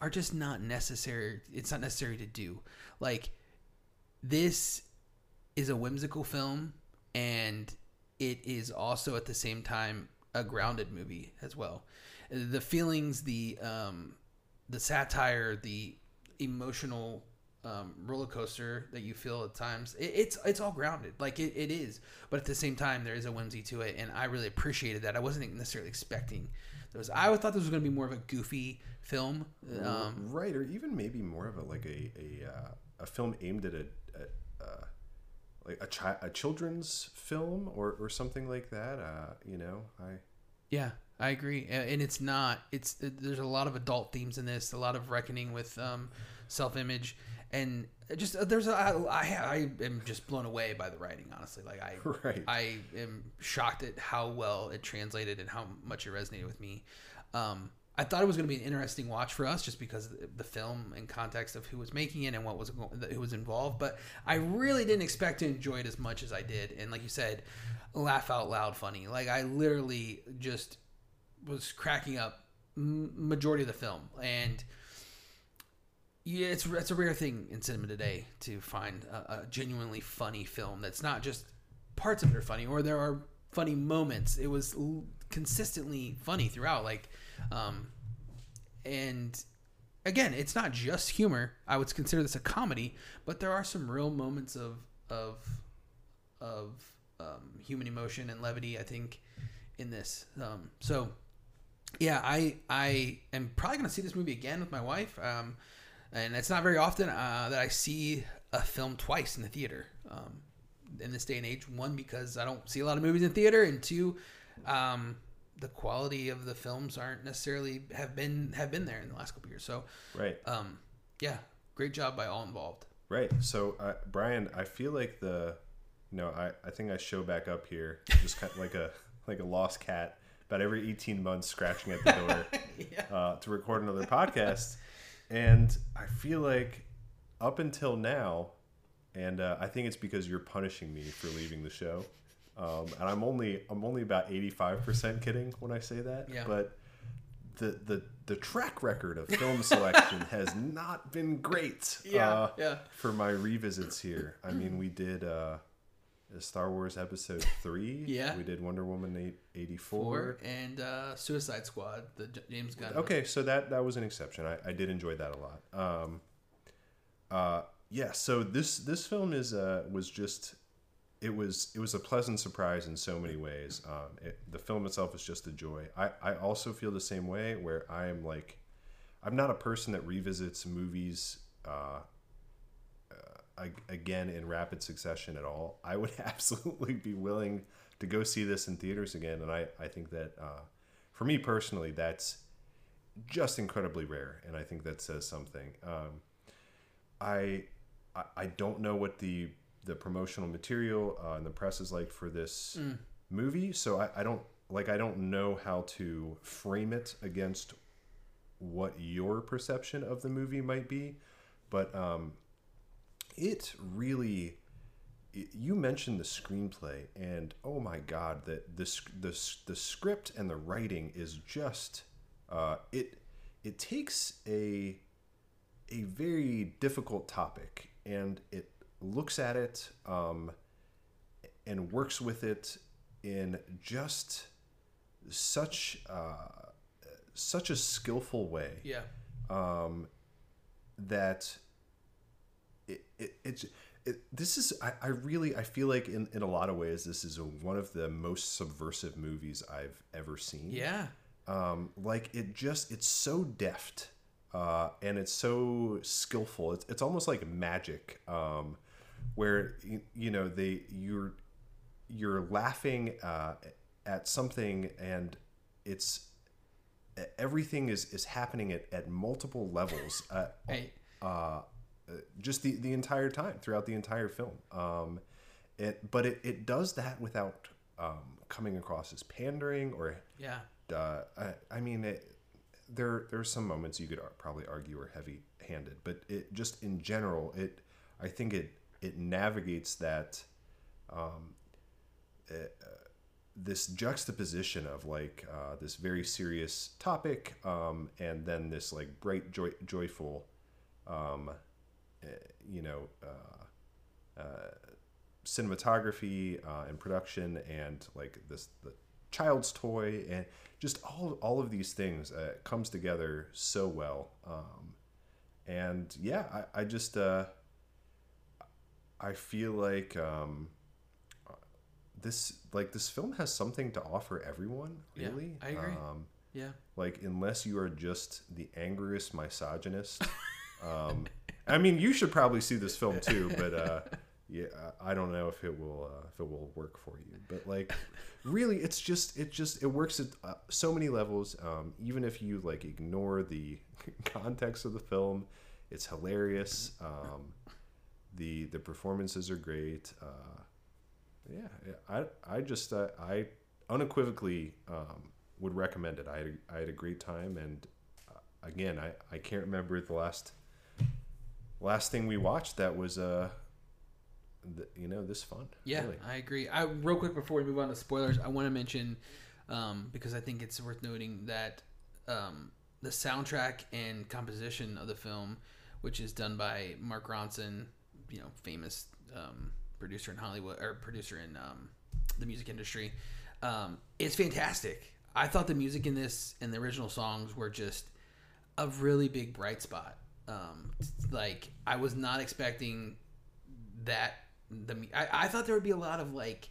A: are just not necessary it's not necessary to do. Like this is a whimsical film and it is also at the same time a grounded movie as well. The feelings the um the satire the emotional um, roller coaster that you feel at times. It, it's it's all grounded. Like it, it is. But at the same time there is a whimsy to it and i really appreciated that. I wasn't necessarily expecting those. I thought this was going to be more of a goofy film um,
B: right, or even maybe more of a like a a, uh, a film aimed at a, a uh, like a chi- a children's film or or something like that. Uh, you know, I
A: Yeah, I agree, and it's not. It's there's a lot of adult themes in this, a lot of reckoning with um, self-image, and just uh, there's a, I, I am just blown away by the writing. Honestly, like I
B: Right.
A: I am shocked at how well it translated and how much it resonated with me. Um, I thought it was going to be an interesting watch for us, just because of the- the film and context of who was making it and what was who was involved. But I really didn't expect to enjoy it as much as I did, and like you said, laugh out loud funny. Like I literally just was cracking up majority of the film, and yeah, it's it's a rare thing in cinema today to find a, a genuinely funny film that's not just parts of it are funny or there are funny moments. It was l- consistently funny throughout, like, um, and again, it's not just humor. I would consider this a comedy, but there are some real moments of of of um, human emotion and levity. I think in this. Um, so yeah, I I am probably gonna see this movie again with my wife. Um, and it's not very often uh, that I see a film twice in the theater. Um, in this day and age, one because I don't see a lot of movies in theater, and two, um, the quality of the films aren't necessarily have been have been there in the last couple years. So,
B: Right.
A: um, yeah, great job by all involved.
B: Right. So, uh, Brian, I feel like the, you know, I, I think I show back up here just kind of like a like a lost cat about every 18 months scratching at the door
A: yeah.
B: uh, to record another podcast. And I feel like up until now, and uh, I think it's because you're punishing me for leaving the show. Um, and I'm only I'm only about 85% kidding when I say that.
A: Yeah.
B: But the the the track record of film selection has not been great.
A: Yeah,
B: uh,
A: yeah.
B: For my revisits here, I mean, we did uh, Star Wars Episode Three.
A: Yeah.
B: We did Wonder Woman eight eighty four.
A: And uh, Suicide Squad, the James Gunn.
B: Okay, so that that was an exception. I, I did enjoy that a lot. Um, uh, yeah. So this this film is uh was just it was it was a pleasant surprise in so many ways. Um, it, the film itself is just a joy. I I also feel the same way where I am like I'm not a person that revisits movies. Uh, again in rapid succession at all. I would absolutely be willing to go see this in theaters again, and I I think that uh, for me personally, that's just incredibly rare, and I think that says something. Um, I, I I don't know what the the promotional material uh, and the press is like for this movie, so I, I don't like I don't know how to frame it against what your perception of the movie might be, but um, it really you mentioned the screenplay and oh my god that this the, the script and the writing is just uh, it it takes a a very difficult topic and it looks at it um, and works with it in just such uh, such a skillful way
A: Yeah.
B: um, that it, it, it's it, this is I, I really I feel like in, in a lot of ways this is a, one of the most subversive movies I've ever seen.
A: Yeah.
B: Um, like it just it's so deft uh, and it's so skillful. It's it's almost like magic um, where you, you know they you're you're laughing uh, at something and it's everything is is happening at, at multiple levels uh,
A: Hey.
B: uh, just the, the entire time throughout the entire film um, it, but it, it does that without um, coming across as pandering or
A: Yeah.
B: uh, I, I mean it, there there are some moments you could ar- probably argue are heavy handed but it just in general it I think it it navigates that um, it, uh, this juxtaposition of like uh, this very serious topic um, and then this like bright joy, joyful um, uh, you know uh, uh, cinematography uh, and production and like this the child's toy and just all all of these things uh, comes together so well um, and yeah I, I just uh, I feel like um, this like this film has something to offer everyone
A: Yeah,
B: really
A: I agree.
B: um,
A: Yeah.
B: like unless you are just the angriest misogynist um, i mean you should probably see this film too but uh, yeah i don't know if it will uh, if it will work for you but like really it's just it just it works at uh, so many levels. Um, even if you like ignore the context of the film it's hilarious. Um, the the performances are great. Uh, yeah, I I just uh, I unequivocally um, would recommend it. I had a, I had a great time, and uh, again, I I can't remember the last last thing we watched that was uh, th- you know, this fun.
A: Yeah,
B: really.
A: I agree. I real quick before we move on to spoilers, I want to mention um, because I think it's worth noting that um, the soundtrack and composition of the film, which is done by Mark Ronson, you know, famous um, producer in Hollywood or producer in um, the music industry, um, it's fantastic. I thought the music in this and the original songs were just a really big bright spot. Um, like I was not expecting that the I, I thought there would be a lot of like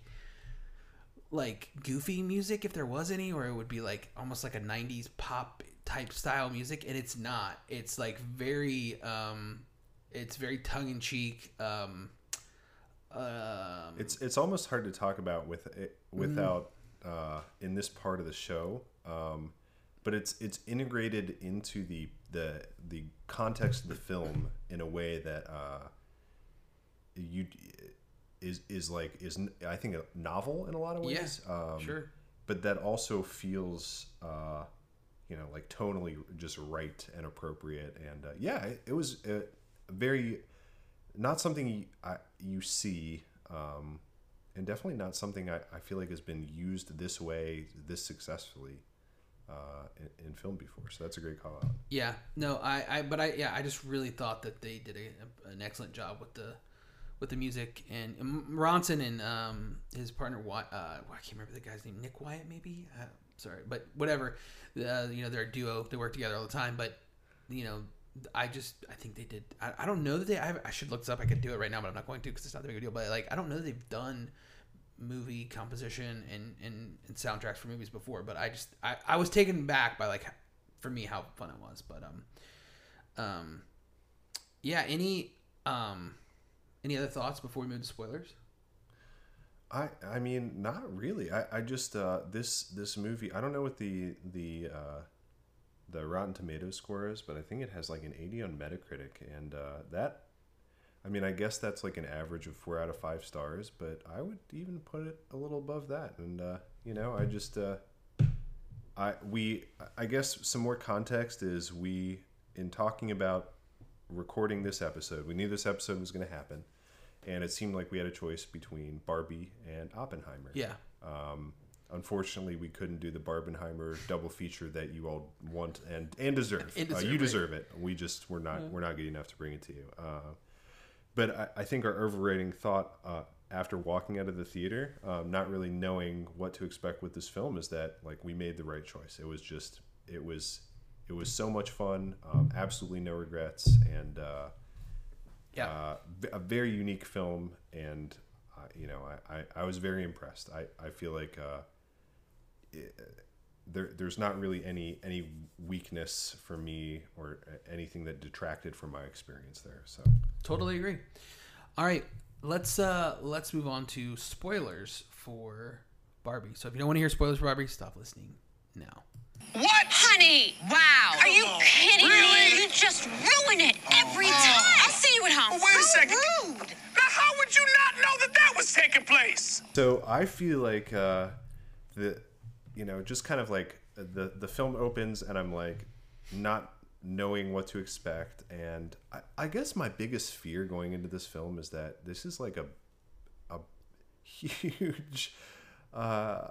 A: like goofy music if there was any or it would be like almost like a 90s pop type style music and it's not it's like very um it's very tongue in cheek. Um, um,
B: It's it's almost hard to talk about with it without uh, in this part of the show. Um, but it's it's integrated into the the the context of the film in a way that uh, you is is like is I think a novel in a lot of
A: Yeah,
B: ways. um,
A: sure.
B: But that also feels uh, you know like tonally just right and appropriate and uh, yeah it, it was uh, very not something you, I, you see um, and definitely not something I, I feel like has been used this way this successfully uh, in, in film before so that's a great call out
A: Yeah, no, I, I, but I, yeah, I just really thought that they did a, an excellent job with the, with the music and Ronson and um his partner Wyatt, uh, I can't remember the guy's name, Nick Wyatt maybe. Uh, sorry, but whatever. Uh, you know, they're a duo. They work together all the time. But you know, I just I think they did. I, I don't know that they. I, I should look this up. I could do it right now, but I'm not going to because it's not that big a deal. But like, I don't know that they've done movie composition and, and, and soundtracks for movies before. But I just I, I was taken back by like for me how fun it was. But um um yeah. Any um any other thoughts before we move to spoilers?
B: I I mean not really. I, I just uh, this this movie. I don't know what the the uh, the Rotten Tomatoes score is, but I think it has like an 80 on Metacritic, and uh, that. I mean, I guess that's like an average of four out of five stars, but I would even put it a little above that. And uh, you know, I just uh, I we I guess some more context is we in talking about recording this episode. We knew this episode was going to happen, and it seemed like we had a choice between Barbie and Oppenheimer.
A: Yeah.
B: Um, unfortunately, we couldn't do the Barbenheimer double feature that you all want and and deserve.
A: And
B: uh,
A: deserve,
B: you
A: right.
B: deserve it. We just we're not we're not good enough to bring it to you. Uh, but I, I think our overrating thought uh, after walking out of the theater, um, not really knowing what to expect with this film, is that like we made the right choice. It was just it was it was so much fun. Um, absolutely no regrets, and uh,
A: Yeah.
B: uh, a very unique film. And uh, you know, I, I, I was very impressed. I, I feel like uh, it, there there's not really any any weakness for me or anything that detracted from my experience there. So.
A: Totally agree. All right, let's uh let's move on to spoilers for Barbie. So if you don't want to hear spoilers for Barbie, stop listening now.
C: What? Honey! Wow! Are you kidding
D: Really?
C: me? You just ruin it every time. I'll see you at home.
D: Wait a
C: So
D: second.
C: Rude.
D: Now, how would you not know that that was taking place?
B: So I feel like uh, the, you know, just kind of like the the film opens and I'm like not knowing what to expect, and I, I guess my biggest fear going into this film is that this is like a a huge. Uh,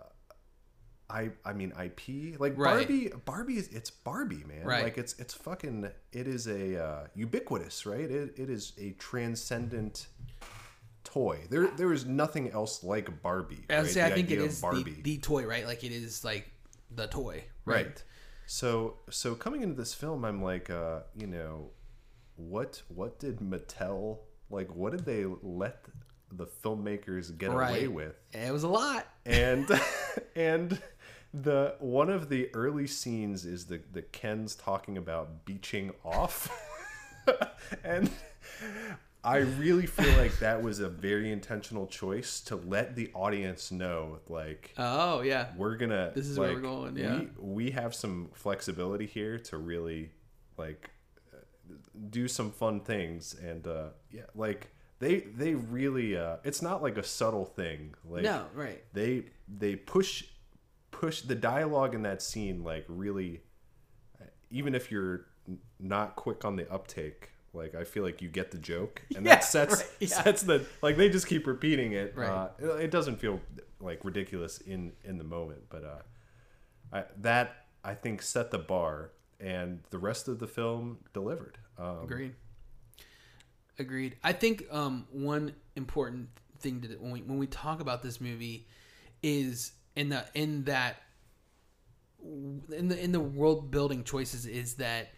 B: I, I mean IP like
A: Right.
B: Barbie Barbie is it's Barbie man
A: Right.
B: like it's it's fucking it is a uh, ubiquitous right it, it is a transcendent toy there there is nothing else like Barbie
A: I,
B: right?
A: say, I
B: The
A: think it is the, the toy, right? Like it is like the toy,
B: right so so coming into this film i'm like uh you know what what did mattel like what did they let the filmmakers get
A: Right.
B: away with
A: It was a lot.
B: and and the one of the early scenes is the the ken's talking about beaching off and i really feel like that was a very intentional choice to let the audience know like
A: Oh yeah.
B: we're gonna
A: This is where we're going, yeah.
B: we, we have some flexibility here to really like do some fun things and uh yeah like they they really uh it's not like a subtle thing like
A: No, right.
B: they they push push the dialogue in that scene like really even if you're not quick on the uptake like i feel like you get the joke and
A: Yeah,
B: that sets
A: right, yeah.
B: sets the like they just keep repeating it
A: Right.
B: uh, it, it doesn't feel like ridiculous in in the moment but uh I, that i think set the bar and the rest of the film delivered um,
A: Agreed. Agreed. I think um, one important thing to when we when we talk about this movie is in the in that in the in the world building choices is that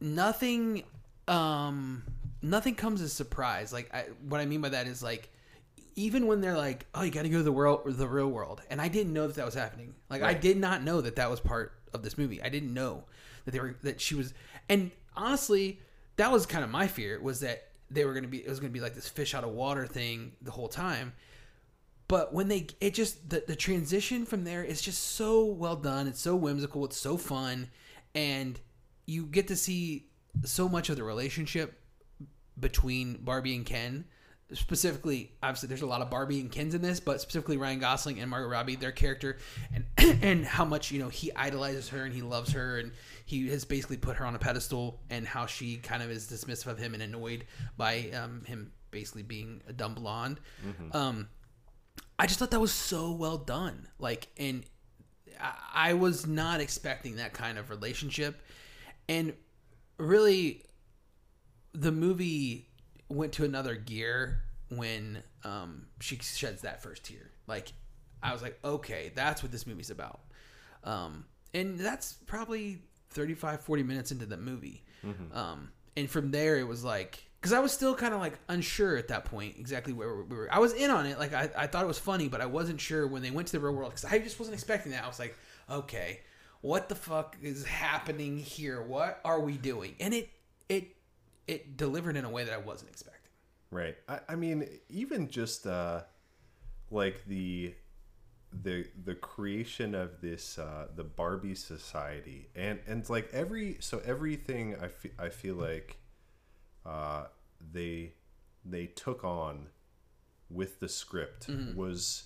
A: nothing um nothing comes as surprise. Like I, what I mean by that is like even when they're like, "Oh, you got to go to the world, the real world," and I didn't know that that was happening. Like I did not know that that was part of this movie. I didn't know that they were that she was. And honestly, that was kind of my fear was that they were going to be it was going to be like this fish out of water thing the whole time but when they it just the, the transition from there is just so well done it's so whimsical it's so fun and you get to see so much of the relationship between barbie and ken specifically obviously there's a lot of barbie and kens in this but specifically ryan gosling and margot robbie their character and and how much you know he idolizes her and he loves her and he has basically put her on a pedestal and how she kind of is dismissive of him and annoyed by um, him basically being a dumb blonde um I just thought that was so well done. Like, and I, I was not expecting that kind of relationship. And really, the movie went to another gear when um, she sheds that first tear. Like, I was like, okay, that's what this movie's about. Um, and that's probably 35, 40 minutes into the movie. Um, and from there, it was like, because I was still kind of like unsure at that point exactly where we were. I was in on it. Like, I, I thought it was funny, but I wasn't sure when they went to the real world because I just wasn't expecting that. I was like, okay, what the fuck is happening here? What are we doing? And it, it, it delivered in a way that I wasn't expecting.
B: Right. I, I mean, even just uh, like the the the creation of this uh, the Barbie society and and like every so everything I fe- I feel like uh, they they took on with the script was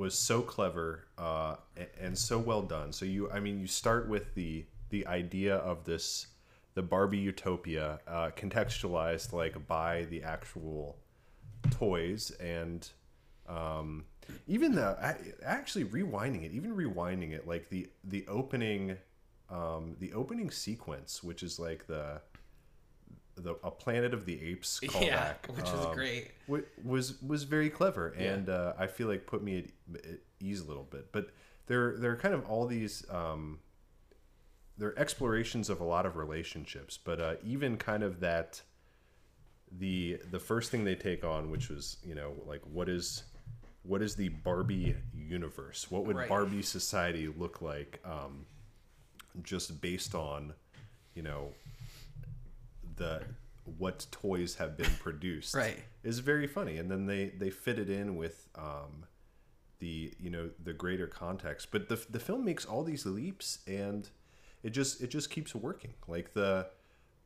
B: was so clever uh, and so well done. So you, I mean, you start with the the idea of this the Barbie utopia uh, contextualized like by the actual toys and um, even the I- actually rewinding it, even rewinding it, like the the opening um, the opening sequence, which is like the the a Planet of the Apes callback,
A: Yeah, which was
B: um,
A: great.
B: wa- was was very clever and uh, I feel like put me at, at ease a little bit. But there there are kind of all these um, they're explorations of a lot of relationships, but uh, even kind of that the the first thing they take on, which was you know like what is what is the Barbie universe? What would
A: Right.
B: Barbie society look like? Um, just based on you know the what toys have been produced
A: Right.
B: is very funny. And then they they fit it in with um the you know the greater context. But the the film makes all these leaps and it just it just keeps working. Like the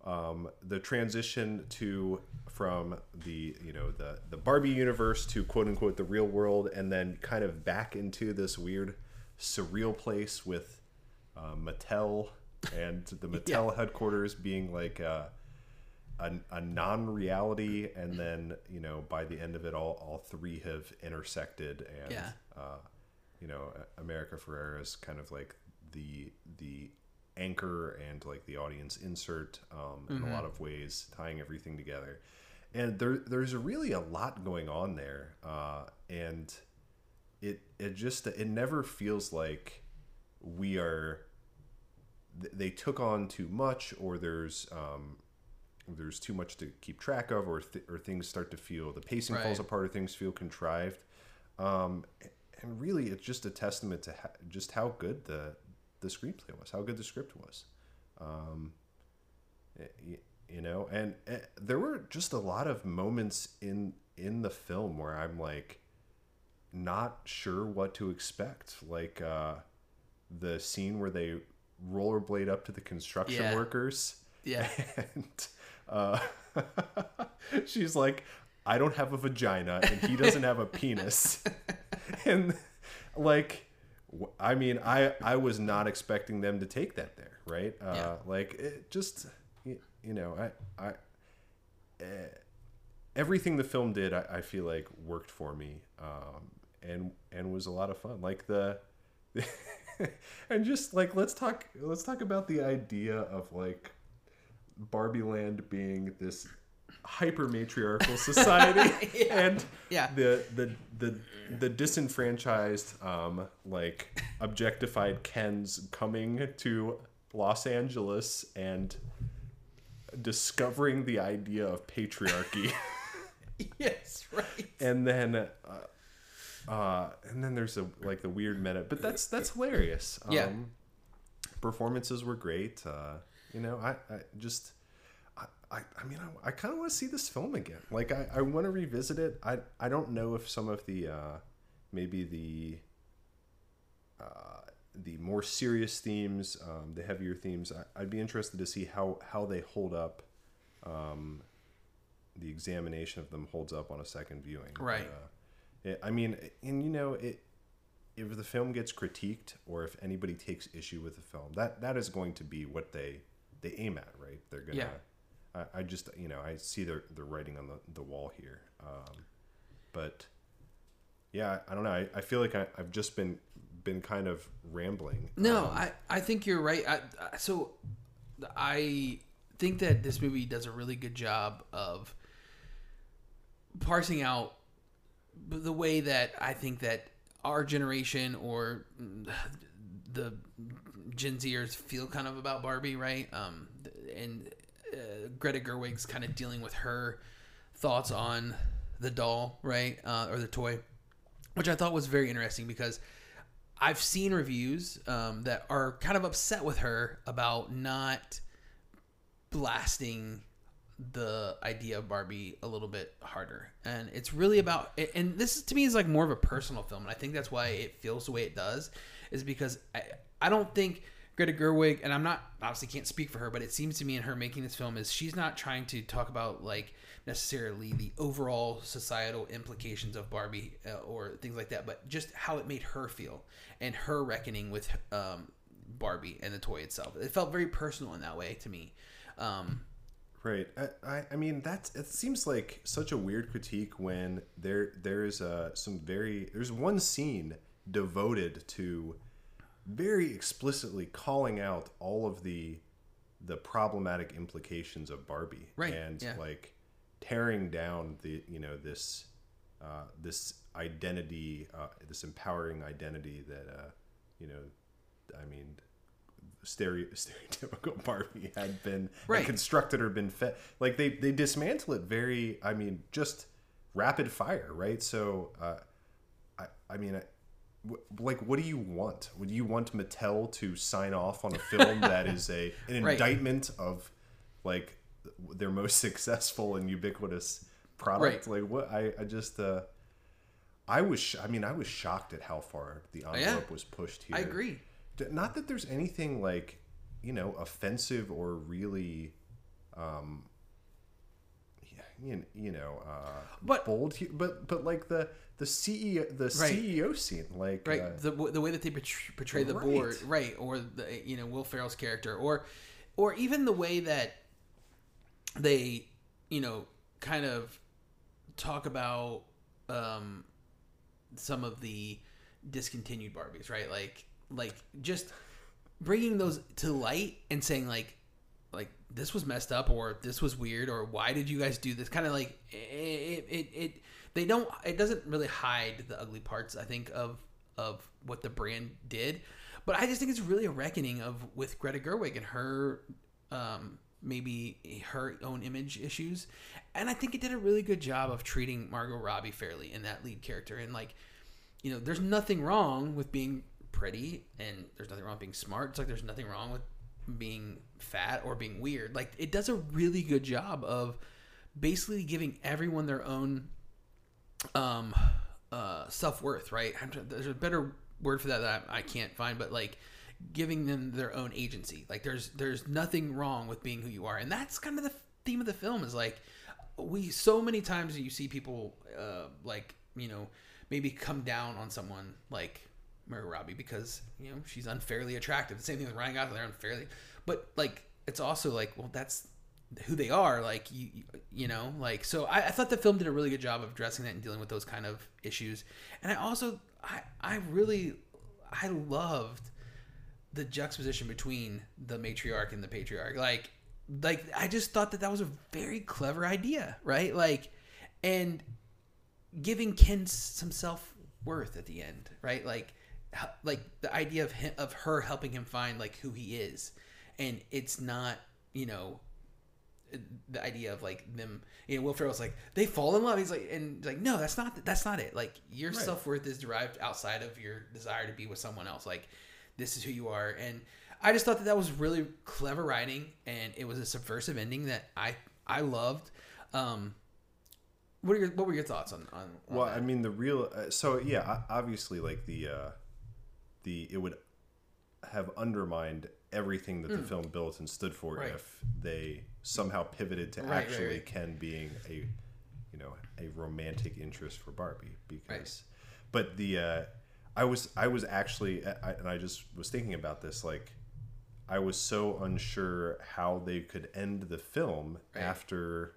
B: um the transition to from the you know the the Barbie universe to quote unquote the real world and then kind of back into this weird surreal place with uh, Mattel and the Mattel headquarters being like uh a, a non-reality and then you know by the end of it all all three have intersected and
A: Yeah.
B: uh, you know america ferrera is kind of like the the anchor and like the audience insert um, in a lot of ways tying everything together and there there's really a lot going on there uh, and it it just it never feels like we are they took on too much or there's um, there's too much to keep track of or th- or things start to feel the pacing falls apart or things feel contrived um, and really it's just a testament to ha- just how good the the screenplay was how good the script was um, you know and uh, there were just a lot of moments in in the film where i'm like not sure what to expect like uh the scene where they rollerblade up to the construction
A: Yeah.
B: workers
A: Yeah.
B: and uh she's like i don't have a vagina and he doesn't have a penis. And like I mean i i was not expecting them to take that there right? Uh
A: Yeah.
B: like it just you know i i eh, everything the film did I, I feel like worked for me um and and was a lot of fun. Like the and just like let's talk let's talk about the idea of like Barbie Land being this hyper matriarchal society and
A: Yeah.
B: the the the the disenfranchised um like objectified Kens coming to Los Angeles and discovering the idea of patriarchy
A: yes, right.
B: and then uh, uh and then there's a like the weird meta but that's that's hilarious
A: Yeah.
B: um performances were great uh you know i i just I, I, I mean, I, I kind of want to see this film again. Like, I, I want to revisit it. I, I don't know if some of the, uh, maybe the, uh, the more serious themes, um, the heavier themes, I, I'd be interested to see how, how they hold up. Um, the examination of them holds up on a second viewing.
A: Right.
B: But, uh, it, I mean, and you know, it, if the film gets critiqued or if anybody takes issue with the film, that that is going to be what they they aim at, right? They're gonna.
A: Yeah.
B: I, I just you know I see the the writing on the, the wall here, um, but yeah, I don't know. I, I feel like I, I've just been been kind of rambling.
A: No,
B: Um,
A: I, I think you're right. I, I- so I think that this movie does a really good job of parsing out the way that I think that our generation or the Gen Zers feel kind of about Barbie, right? Um, and uh, Greta Gerwig's kind of dealing with her thoughts on the doll, right, uh, or the toy, which I thought was very interesting because I've seen reviews um, that are kind of upset with her about not blasting the idea of Barbie a little bit harder. And it's really about and this to me is like more of a personal film and I think that's why it feels the way it does is because I I don't think Greta Gerwig and I'm not obviously can't speak for her but it seems to me in her making this film is she's not trying to talk about like necessarily the overall societal implications of Barbie uh, or things like that but just how it made her feel and her reckoning with um, Barbie and the toy itself. It felt very personal in that way to me. Um,
B: Right. I, I, I mean, that's it seems like such a weird critique when there there's uh, some very there's one scene devoted to very explicitly calling out all of the the problematic implications of Barbie
A: Right,
B: and
A: yeah.
B: like tearing down the you know this uh, this identity uh, this empowering identity that uh, you know I mean stereo, stereotypical Barbie had been
A: Right.
B: and constructed or been fed. Like they they dismantle it very. I mean, just rapid fire, right? So, uh, I I mean, like, what do you want? Would you want Mattel to sign off on a film that is a an
A: Right.
B: indictment of like their most successful and ubiquitous product? Like, what? I I just. uh I was, sh- I mean, I was shocked at how far the envelope was pushed here.
A: I agree.
B: Not that there's anything like, you know, offensive or really, um, you, you know, uh,
A: But-
B: bold. But but like the the CEO the
A: Right.
B: CEO scene, like
A: right.
B: uh,
A: the the way that they portray, portray the
B: Right.
A: board. Right. Or the you know Will Ferrell's character. Or or even the way that they you know kind of talk about um some of the discontinued Barbies right? Like like just bringing those to light and saying like like this was messed up or this was weird or why did you guys do this? Kind of like it, it it they don't it doesn't really hide the ugly parts i think of of what the brand did but i just think it's really a reckoning of with greta gerwig and her um maybe her own image issues and i think it did a really good job of treating margot robbie fairly in that lead character and like you know, there's nothing wrong with being pretty and there's nothing wrong with being smart. It's like there's nothing wrong with being fat or being weird. Like it does a really good job of basically giving everyone their own um uh self-worth, right? Trying- There's a better word for that that I I can't find, but like giving them their own agency. Like there's there's nothing wrong with being who you are. And that's kind of the theme of the film is like we so many times you see people uh like, you know, maybe come down on someone like Margot Robbie because you know she's unfairly attractive. The same thing with Ryan Gosling, they're unfairly, but like it's also like well that's who they are. Like you, you- know, like so. I, I thought the film did a really good job of addressing that and dealing with those kind of issues. And I also, I, I really, I loved the juxtaposition between the matriarch and the patriarch. Like, like I just thought that that was a very clever idea, right? Like, and giving Ken some self worth at the end, right? Like, like the idea of him, of her helping him find like who he is, and it's not you know the idea of like them. You know, Will Ferrell's like they fall in love. He's like, and he's like, no, that's not that's not it. Like your
B: Right.
A: self worth is derived outside of your desire to be with someone else. Like this is who you are, and I just thought that that was really clever writing, and it was a subversive ending that I I loved. Um, what are your what were your thoughts on on? on
B: Well,
A: that?
B: I mean, the real. Uh, so yeah, obviously, like the uh, the it would have undermined everything that the film built and stood for
A: Hmm. Right.
B: if they somehow pivoted to
A: Right, right,
B: actually
A: right.
B: Ken being a you know a romantic interest for Barbie because, but the uh, I was I was actually I, and I just was thinking about this like. I was so unsure how they could end the film
A: Right.
B: after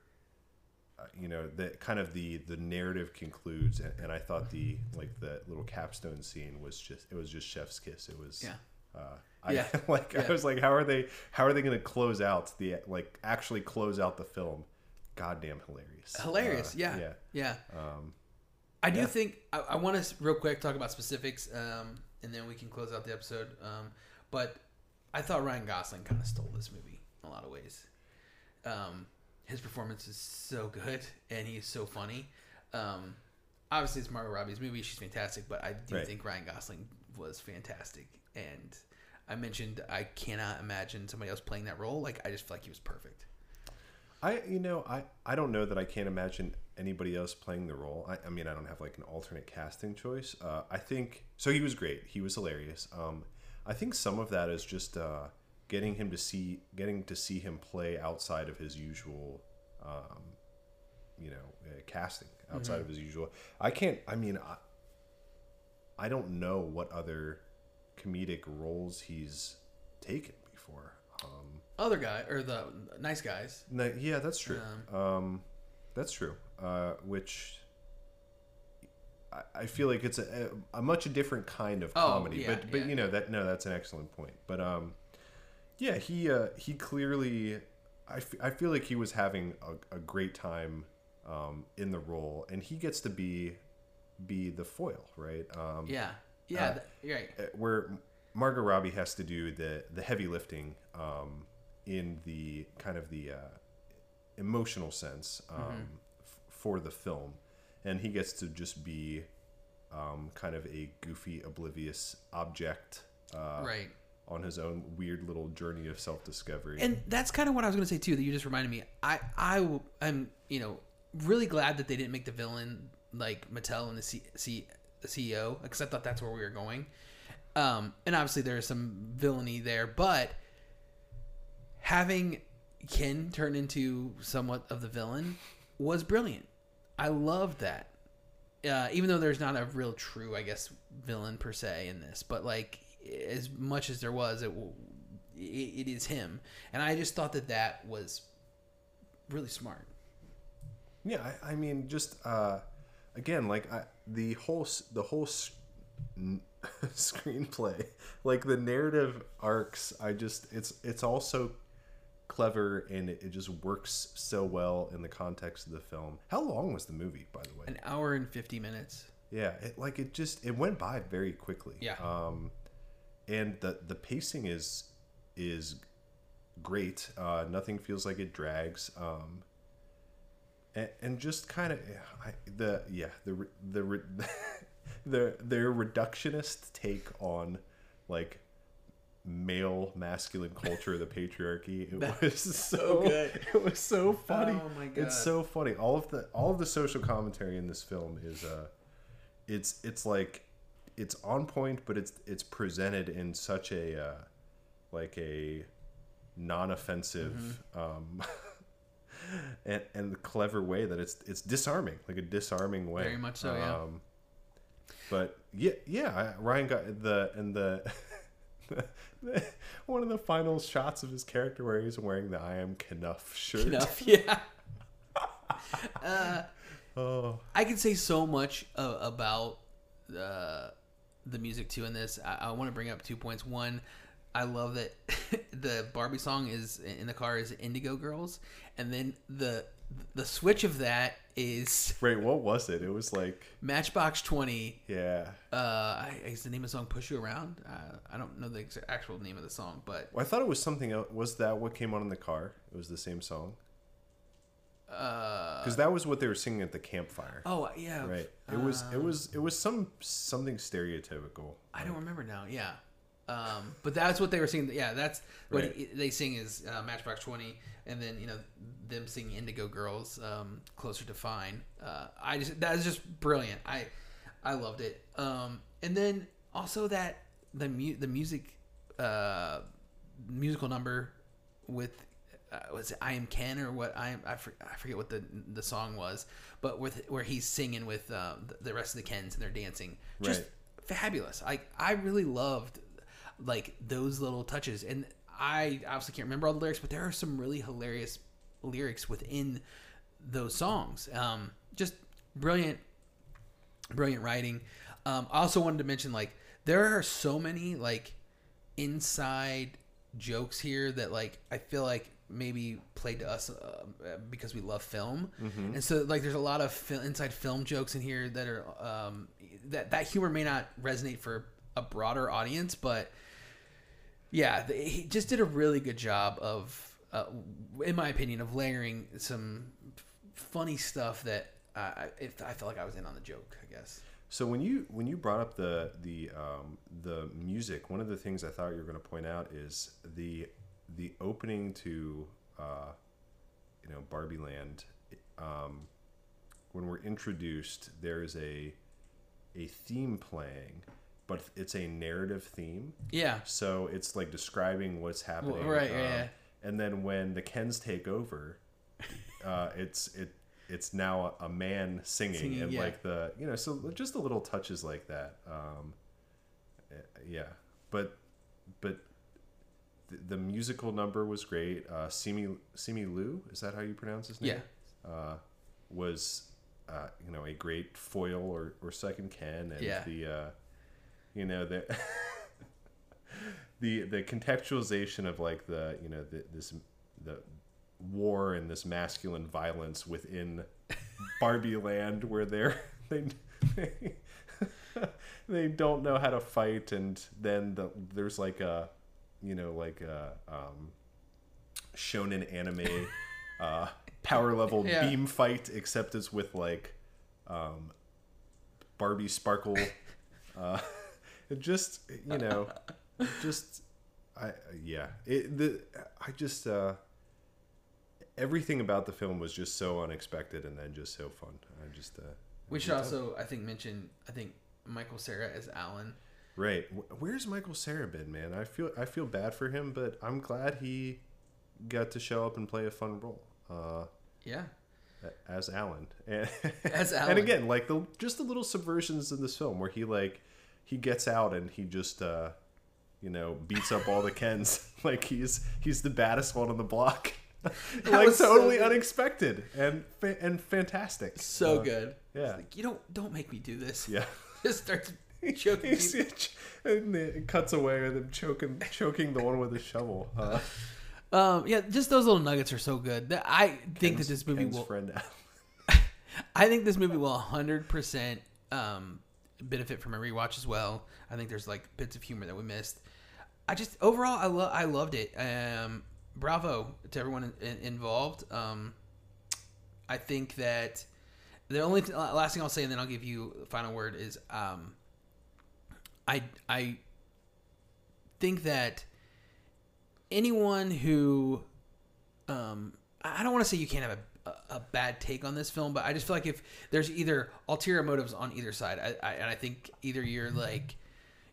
B: uh, you know the kind of the the narrative concludes and, and i thought the like the little capstone scene was just it was just chef's kiss it was
A: Yeah.
B: uh I,
A: Yeah.
B: like
A: Yeah.
B: i was like how are they how are they going to close out the like actually close out the film goddamn hilarious
A: hilarious.
B: Uh,
A: yeah,
B: yeah
A: yeah.
B: um
A: I do
B: yeah.
A: think I, I want to real quick talk about specifics, um, and then we can close out the episode. Um, but I thought Ryan Gosling kind of stole this movie in a lot of ways. Um, his performance is so good, and he's so funny. Um, obviously, it's Margot Robbie's movie; she's fantastic. But I do
B: Right.
A: think Ryan Gosling was fantastic, and I mentioned I cannot imagine somebody else playing that role. Like I just feel like he was perfect.
B: I you know I I don't know that I can't imagine anybody else playing the role. I, I mean I don't have like an alternate casting choice. Uh, I think so. He was great. He was hilarious. Um, I think some of that is just uh, getting him to see getting to see him play outside of his usual, um, you know, uh, casting outside of his usual. I can't. I mean I, I don't know what other comedic roles he's taken before. Um,
A: Other guy or the nice guys.
B: no, yeah, that's true. Um, that's true. Uh, which I, I feel like it's a, a much different kind of
A: Oh,
B: comedy.
A: yeah,
B: but but
A: yeah.
B: you know that no, that's an excellent point. But um, yeah, he uh, he clearly, I, f- I feel like he was having a, a great time um, in the role, and he gets to be be the foil, right? Um,
A: Yeah, yeah,
B: Uh,
A: right.
B: uh, where Margot Robbie has to do the the heavy lifting um, in the kind of the uh, emotional sense um,
A: Mm-hmm.
B: f- for the film, and he gets to just be um, kind of a goofy, oblivious object uh,
A: right.
B: on his own weird little journey of self discovery.
A: and that's kind of what I was going to say too. That you just reminded me. I I am, you know really glad that they didn't make the villain like Mattel and the C, C the CEO because I thought that's where we were going. Um, and obviously there is some villainy there, but having Ken turn into somewhat of the villain was brilliant. I loved that. Uh, even though there's not a real true, I guess, villain per se in this, but like as much as there was, it it, it is him, and I just thought that that was really smart.
B: Yeah, I, I mean, just uh, again, like I, the whole the whole s- n- screenplay, like the narrative arcs. I just it's it's all so clever and it, it just works so well in the context of the film. How long was the movie, by the way?
A: An hour and fifty minutes.
B: Yeah, it like it just it went by very quickly.
A: Yeah.
B: Um, and the the pacing is is great. Uh, nothing feels like it drags. Um, and, and just kind of the yeah the the the their reductionist take on like male masculine culture the patriarchy it was so
A: good.
B: it was so funny
A: Oh my God.
B: it's so funny all of the all of the social commentary in this film is uh it's it's like it's on point but it's it's presented in such a uh like a non-offensive
A: Mm-hmm.
B: um and and the clever way that it's it's disarming like a disarming way
A: Very much so, yeah.
B: um but yeah yeah ryan got the and the one of the final shots of his character where he's wearing the i am Kenough shirt
A: Enough, yeah.
B: oh
A: I can say so much uh, about uh, the music too in this. I, I want to bring up two points. One, I love that the Barbie song is in the car is Indigo Girls, and then the the switch of that is
B: Wait, what was it? It was like,
A: Matchbox Twenty.
B: yeah.
A: Uh, I- is the name of the song "Push You Around"? Uh, I don't know the actual name of the song, but
B: Well, I thought it was something else. Was that what came on in the car? It was the same song.
A: uh,
B: Because that was what they were singing at the campfire.
A: oh yeah,
B: Right. It was. It was. It was some something stereotypical.
A: I don't remember now. Yeah, Um, but that's what they were singing. Yeah, that's what
B: Right.
A: he- they sing is uh, Matchbox Twenty, and then you know them singing Indigo Girls, um, closer to fine. Uh, I just that is just brilliant. I I loved it. Um, and then also that the mu- the music uh, musical number with uh, was it I am Ken or what I am I, for, I forget what the the song was, but with where he's singing with the, the rest of the Kens and they're dancing, just
B: Right.
A: fabulous. I I really loved like those little touches, and I obviously can't remember all the lyrics, but there are some really hilarious lyrics within those songs. Um, just brilliant brilliant writing. Um, I also wanted to mention like there are so many like inside jokes here that like I feel like maybe played to us uh, because we love film, and so like there's a lot of fil- inside film jokes in here that are um, that that humor may not resonate for a broader audience, but yeah, he just did a really good job of, uh, in my opinion, of layering some funny stuff that I, it, I felt like I was in on the joke. I guess.
B: So when you when you brought up the the um, the music, one of the things I thought you were going to point out is the the opening to uh, you know Barbie Land. Um, when we're introduced, there's a a theme playing, but it's a narrative theme.
A: Yeah.
B: So it's like describing what's happening.
A: right,
B: um,
A: yeah.
B: And then when the Kens take over, uh, it's it it's now a, a man singing,
A: Singing,
B: and
A: yeah.
B: like the you know so just the little touches like that. Um, eh, yeah, but but the, the musical number was great. Uh, Simi Simu Liu is that how you pronounce his name?
A: Yeah.
B: Uh, was uh, you know a great foil or, or second Ken and
A: Yeah.
B: the uh, you know the the the contextualization of like the you know the, this the war and this masculine violence within Barbie Land where they're they they, they don't know how to fight and then the, there's like a you know like a um, shonen anime uh, power level
A: Yeah.
B: beam fight except it's with like um, Barbie sparkle uh, it just you know just I yeah it the I just uh everything about the film was just so unexpected and then just so fun I just uh
A: We should also, I think, mention I think Michael Cera as Alan.
B: right where's Michael Cera been man I feel I feel bad for him but I'm glad he got to show up and play a fun role uh
A: Yeah.
B: as Alan. And,
A: As
B: and again, like the just the little subversions in this film where he like he gets out and he just uh you know beats up all the Kens like he's he's the baddest one on the block. like
A: so
B: totally
A: good.
B: unexpected and fa- and fantastic.
A: So
B: Uh,
A: good.
B: yeah.
A: Like, you don't don't make me do this.
B: Yeah.
A: Just starts choking
B: He's- and it cuts away with him choking choking the one with the shovel.
A: Um, yeah, just those little nuggets are so good. That- I think that this movie
B: Ken's
A: will.
B: friend
A: I think this movie will 100% um, benefit from a rewatch as well. I think there's like bits of humor that we missed. I just overall I love I loved it. Um, bravo to everyone in, in- involved. Um, I think that the only th- last thing I'll say, and then I'll give you the final word is um, I I think that anyone who um, I don't want to say you can't have a, bad take on this film, but I just feel like if there's either ulterior motives on either side, I, I, and I think either you're like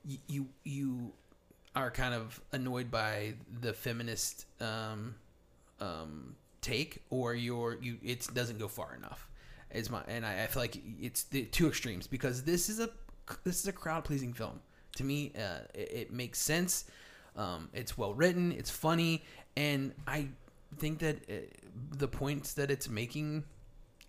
A: y- you you are kind of annoyed by the feminist um, um, take, or you're you it doesn't go far enough. Is my and I, I feel like it's the two extremes because this is a this is a crowd pleasing film. To me, uh, it, it makes sense. Um, it's well written. It's funny, and I think that uh the points that it's making,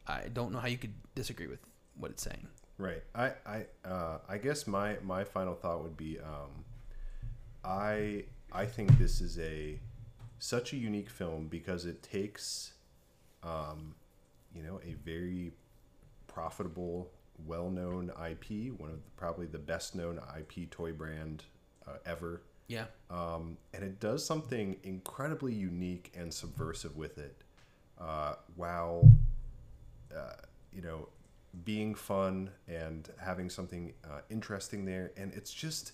A: I don't know how you could disagree with what it's saying.
B: Right. I I uh, I guess my my final thought would be um, I I think this is a such a unique film because it takes um, you know a very profitable, well-known IP, one of the, probably the best-known IP toy brand uh, ever
A: Yeah,
B: um, and it does something incredibly unique and subversive with it, uh, while uh, you know being fun and having something uh, interesting there. And it's just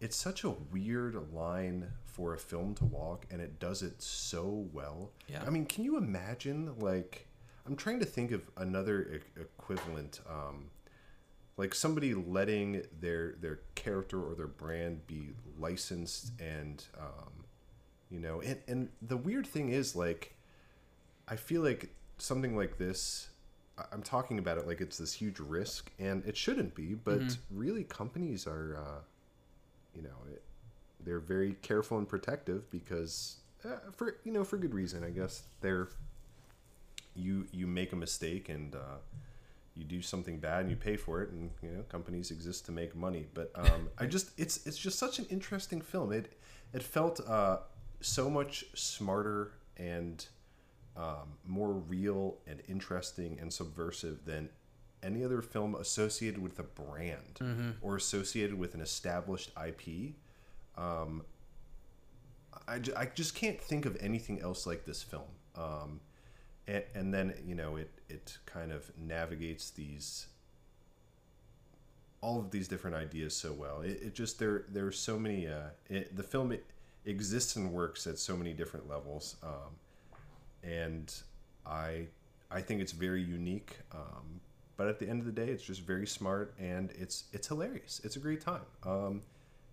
B: it's such a weird line for a film to walk, and it does it so well.
A: Yeah.
B: I mean, can you imagine? Like, I'm trying to think of another e- equivalent. Um, like somebody letting their their character or their brand be licensed and um, you know and and the weird thing is like i feel like something like this i'm talking about it like it's this huge risk and it shouldn't be but really companies are uh, you know it, they're very careful and protective because uh, for you know for good reason i guess. They're you you make a mistake and uh, you do something bad and you pay for it and you know companies exist to make money. But um, i just it's it's just such an interesting film. It it felt uh, so much smarter and um, more real and interesting and subversive than any other film associated with a brand or associated with an established ip um, I, I just can't think of anything else like this film. Um, and, and then you know it it kind of navigates these all of these different ideas so well. It, it just there there are so many uh it, the film exists and works at so many different levels um and i i think it's very unique um but at the end of the day it's just very smart and it's it's hilarious. It's a great time. Um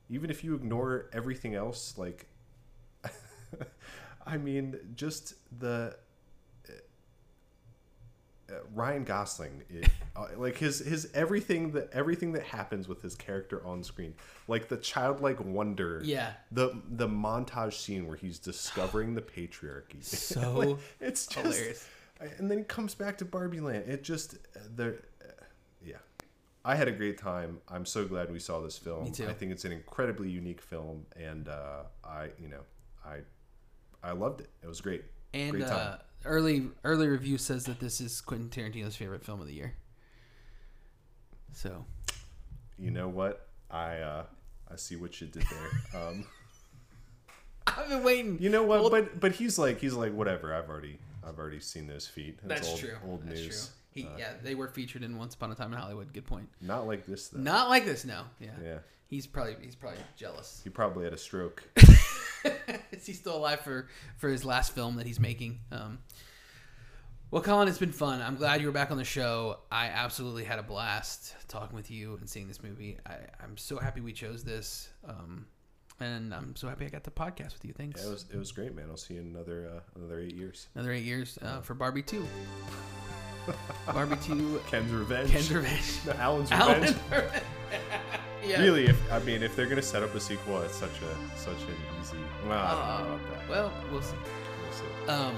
B: even if you ignore everything else like i mean just the Ryan Gosling, it, uh, like his his everything that everything that happens with his character on screen, like the childlike wonder,
A: Yeah.
B: the the montage scene where he's discovering the patriarchy,
A: So
B: Like, it's just,
A: hilarious.
B: and then he comes back to Barbie Land. It just the, uh, yeah, I had a great time. I'm so glad we saw this film.
A: Me too.
B: I think it's an incredibly unique film, and uh, I you know I I loved it. It was great.
A: And
B: great time.
A: Uh, early early review says that this is Quentin Tarantino's favorite film of the year. So
B: you know what I uh I see what you did there. Um
A: I've been waiting.
B: you know what but but he's like he's like whatever. I've already I've already seen those feet.
A: That's
B: old,
A: true.
B: Old
A: That's
B: news. Uh,
A: True. He, yeah, they were featured in Once Upon a Time in Hollywood. Good point.
B: Not like this though.
A: Not like this, no. Yeah.
B: Yeah.
A: He's probably he's probably jealous.
B: He probably had a stroke.
A: Is he still alive for for his last film that he's making? Um, well, Colin, it's been fun. I'm glad you were back on the show. I absolutely had a blast talking with you and seeing this movie. I, I'm so happy we chose this, um, and I'm so happy I got the podcast with you. Thanks.
B: Yeah, it was it was great, man. I'll see you in another uh, another eight years.
A: Another eight years uh, for Barbie Two. Barbie Two.
B: Ken's revenge.
A: Ken's Revenge.
B: No, Alan's
A: Alan.
B: revenge.
A: Yeah.
B: Really, if I mean, if they're gonna set up a sequel, it's such a such an easy. Well, I don't
A: Uh,
B: know about that.
A: well, we'll see.
B: We'll see.
A: Um,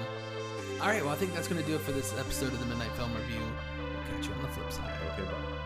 A: all right. Well, I think that's going to do it for this episode of the Midnight Film Review. We'll catch you on the flip side.
B: Okay, bye.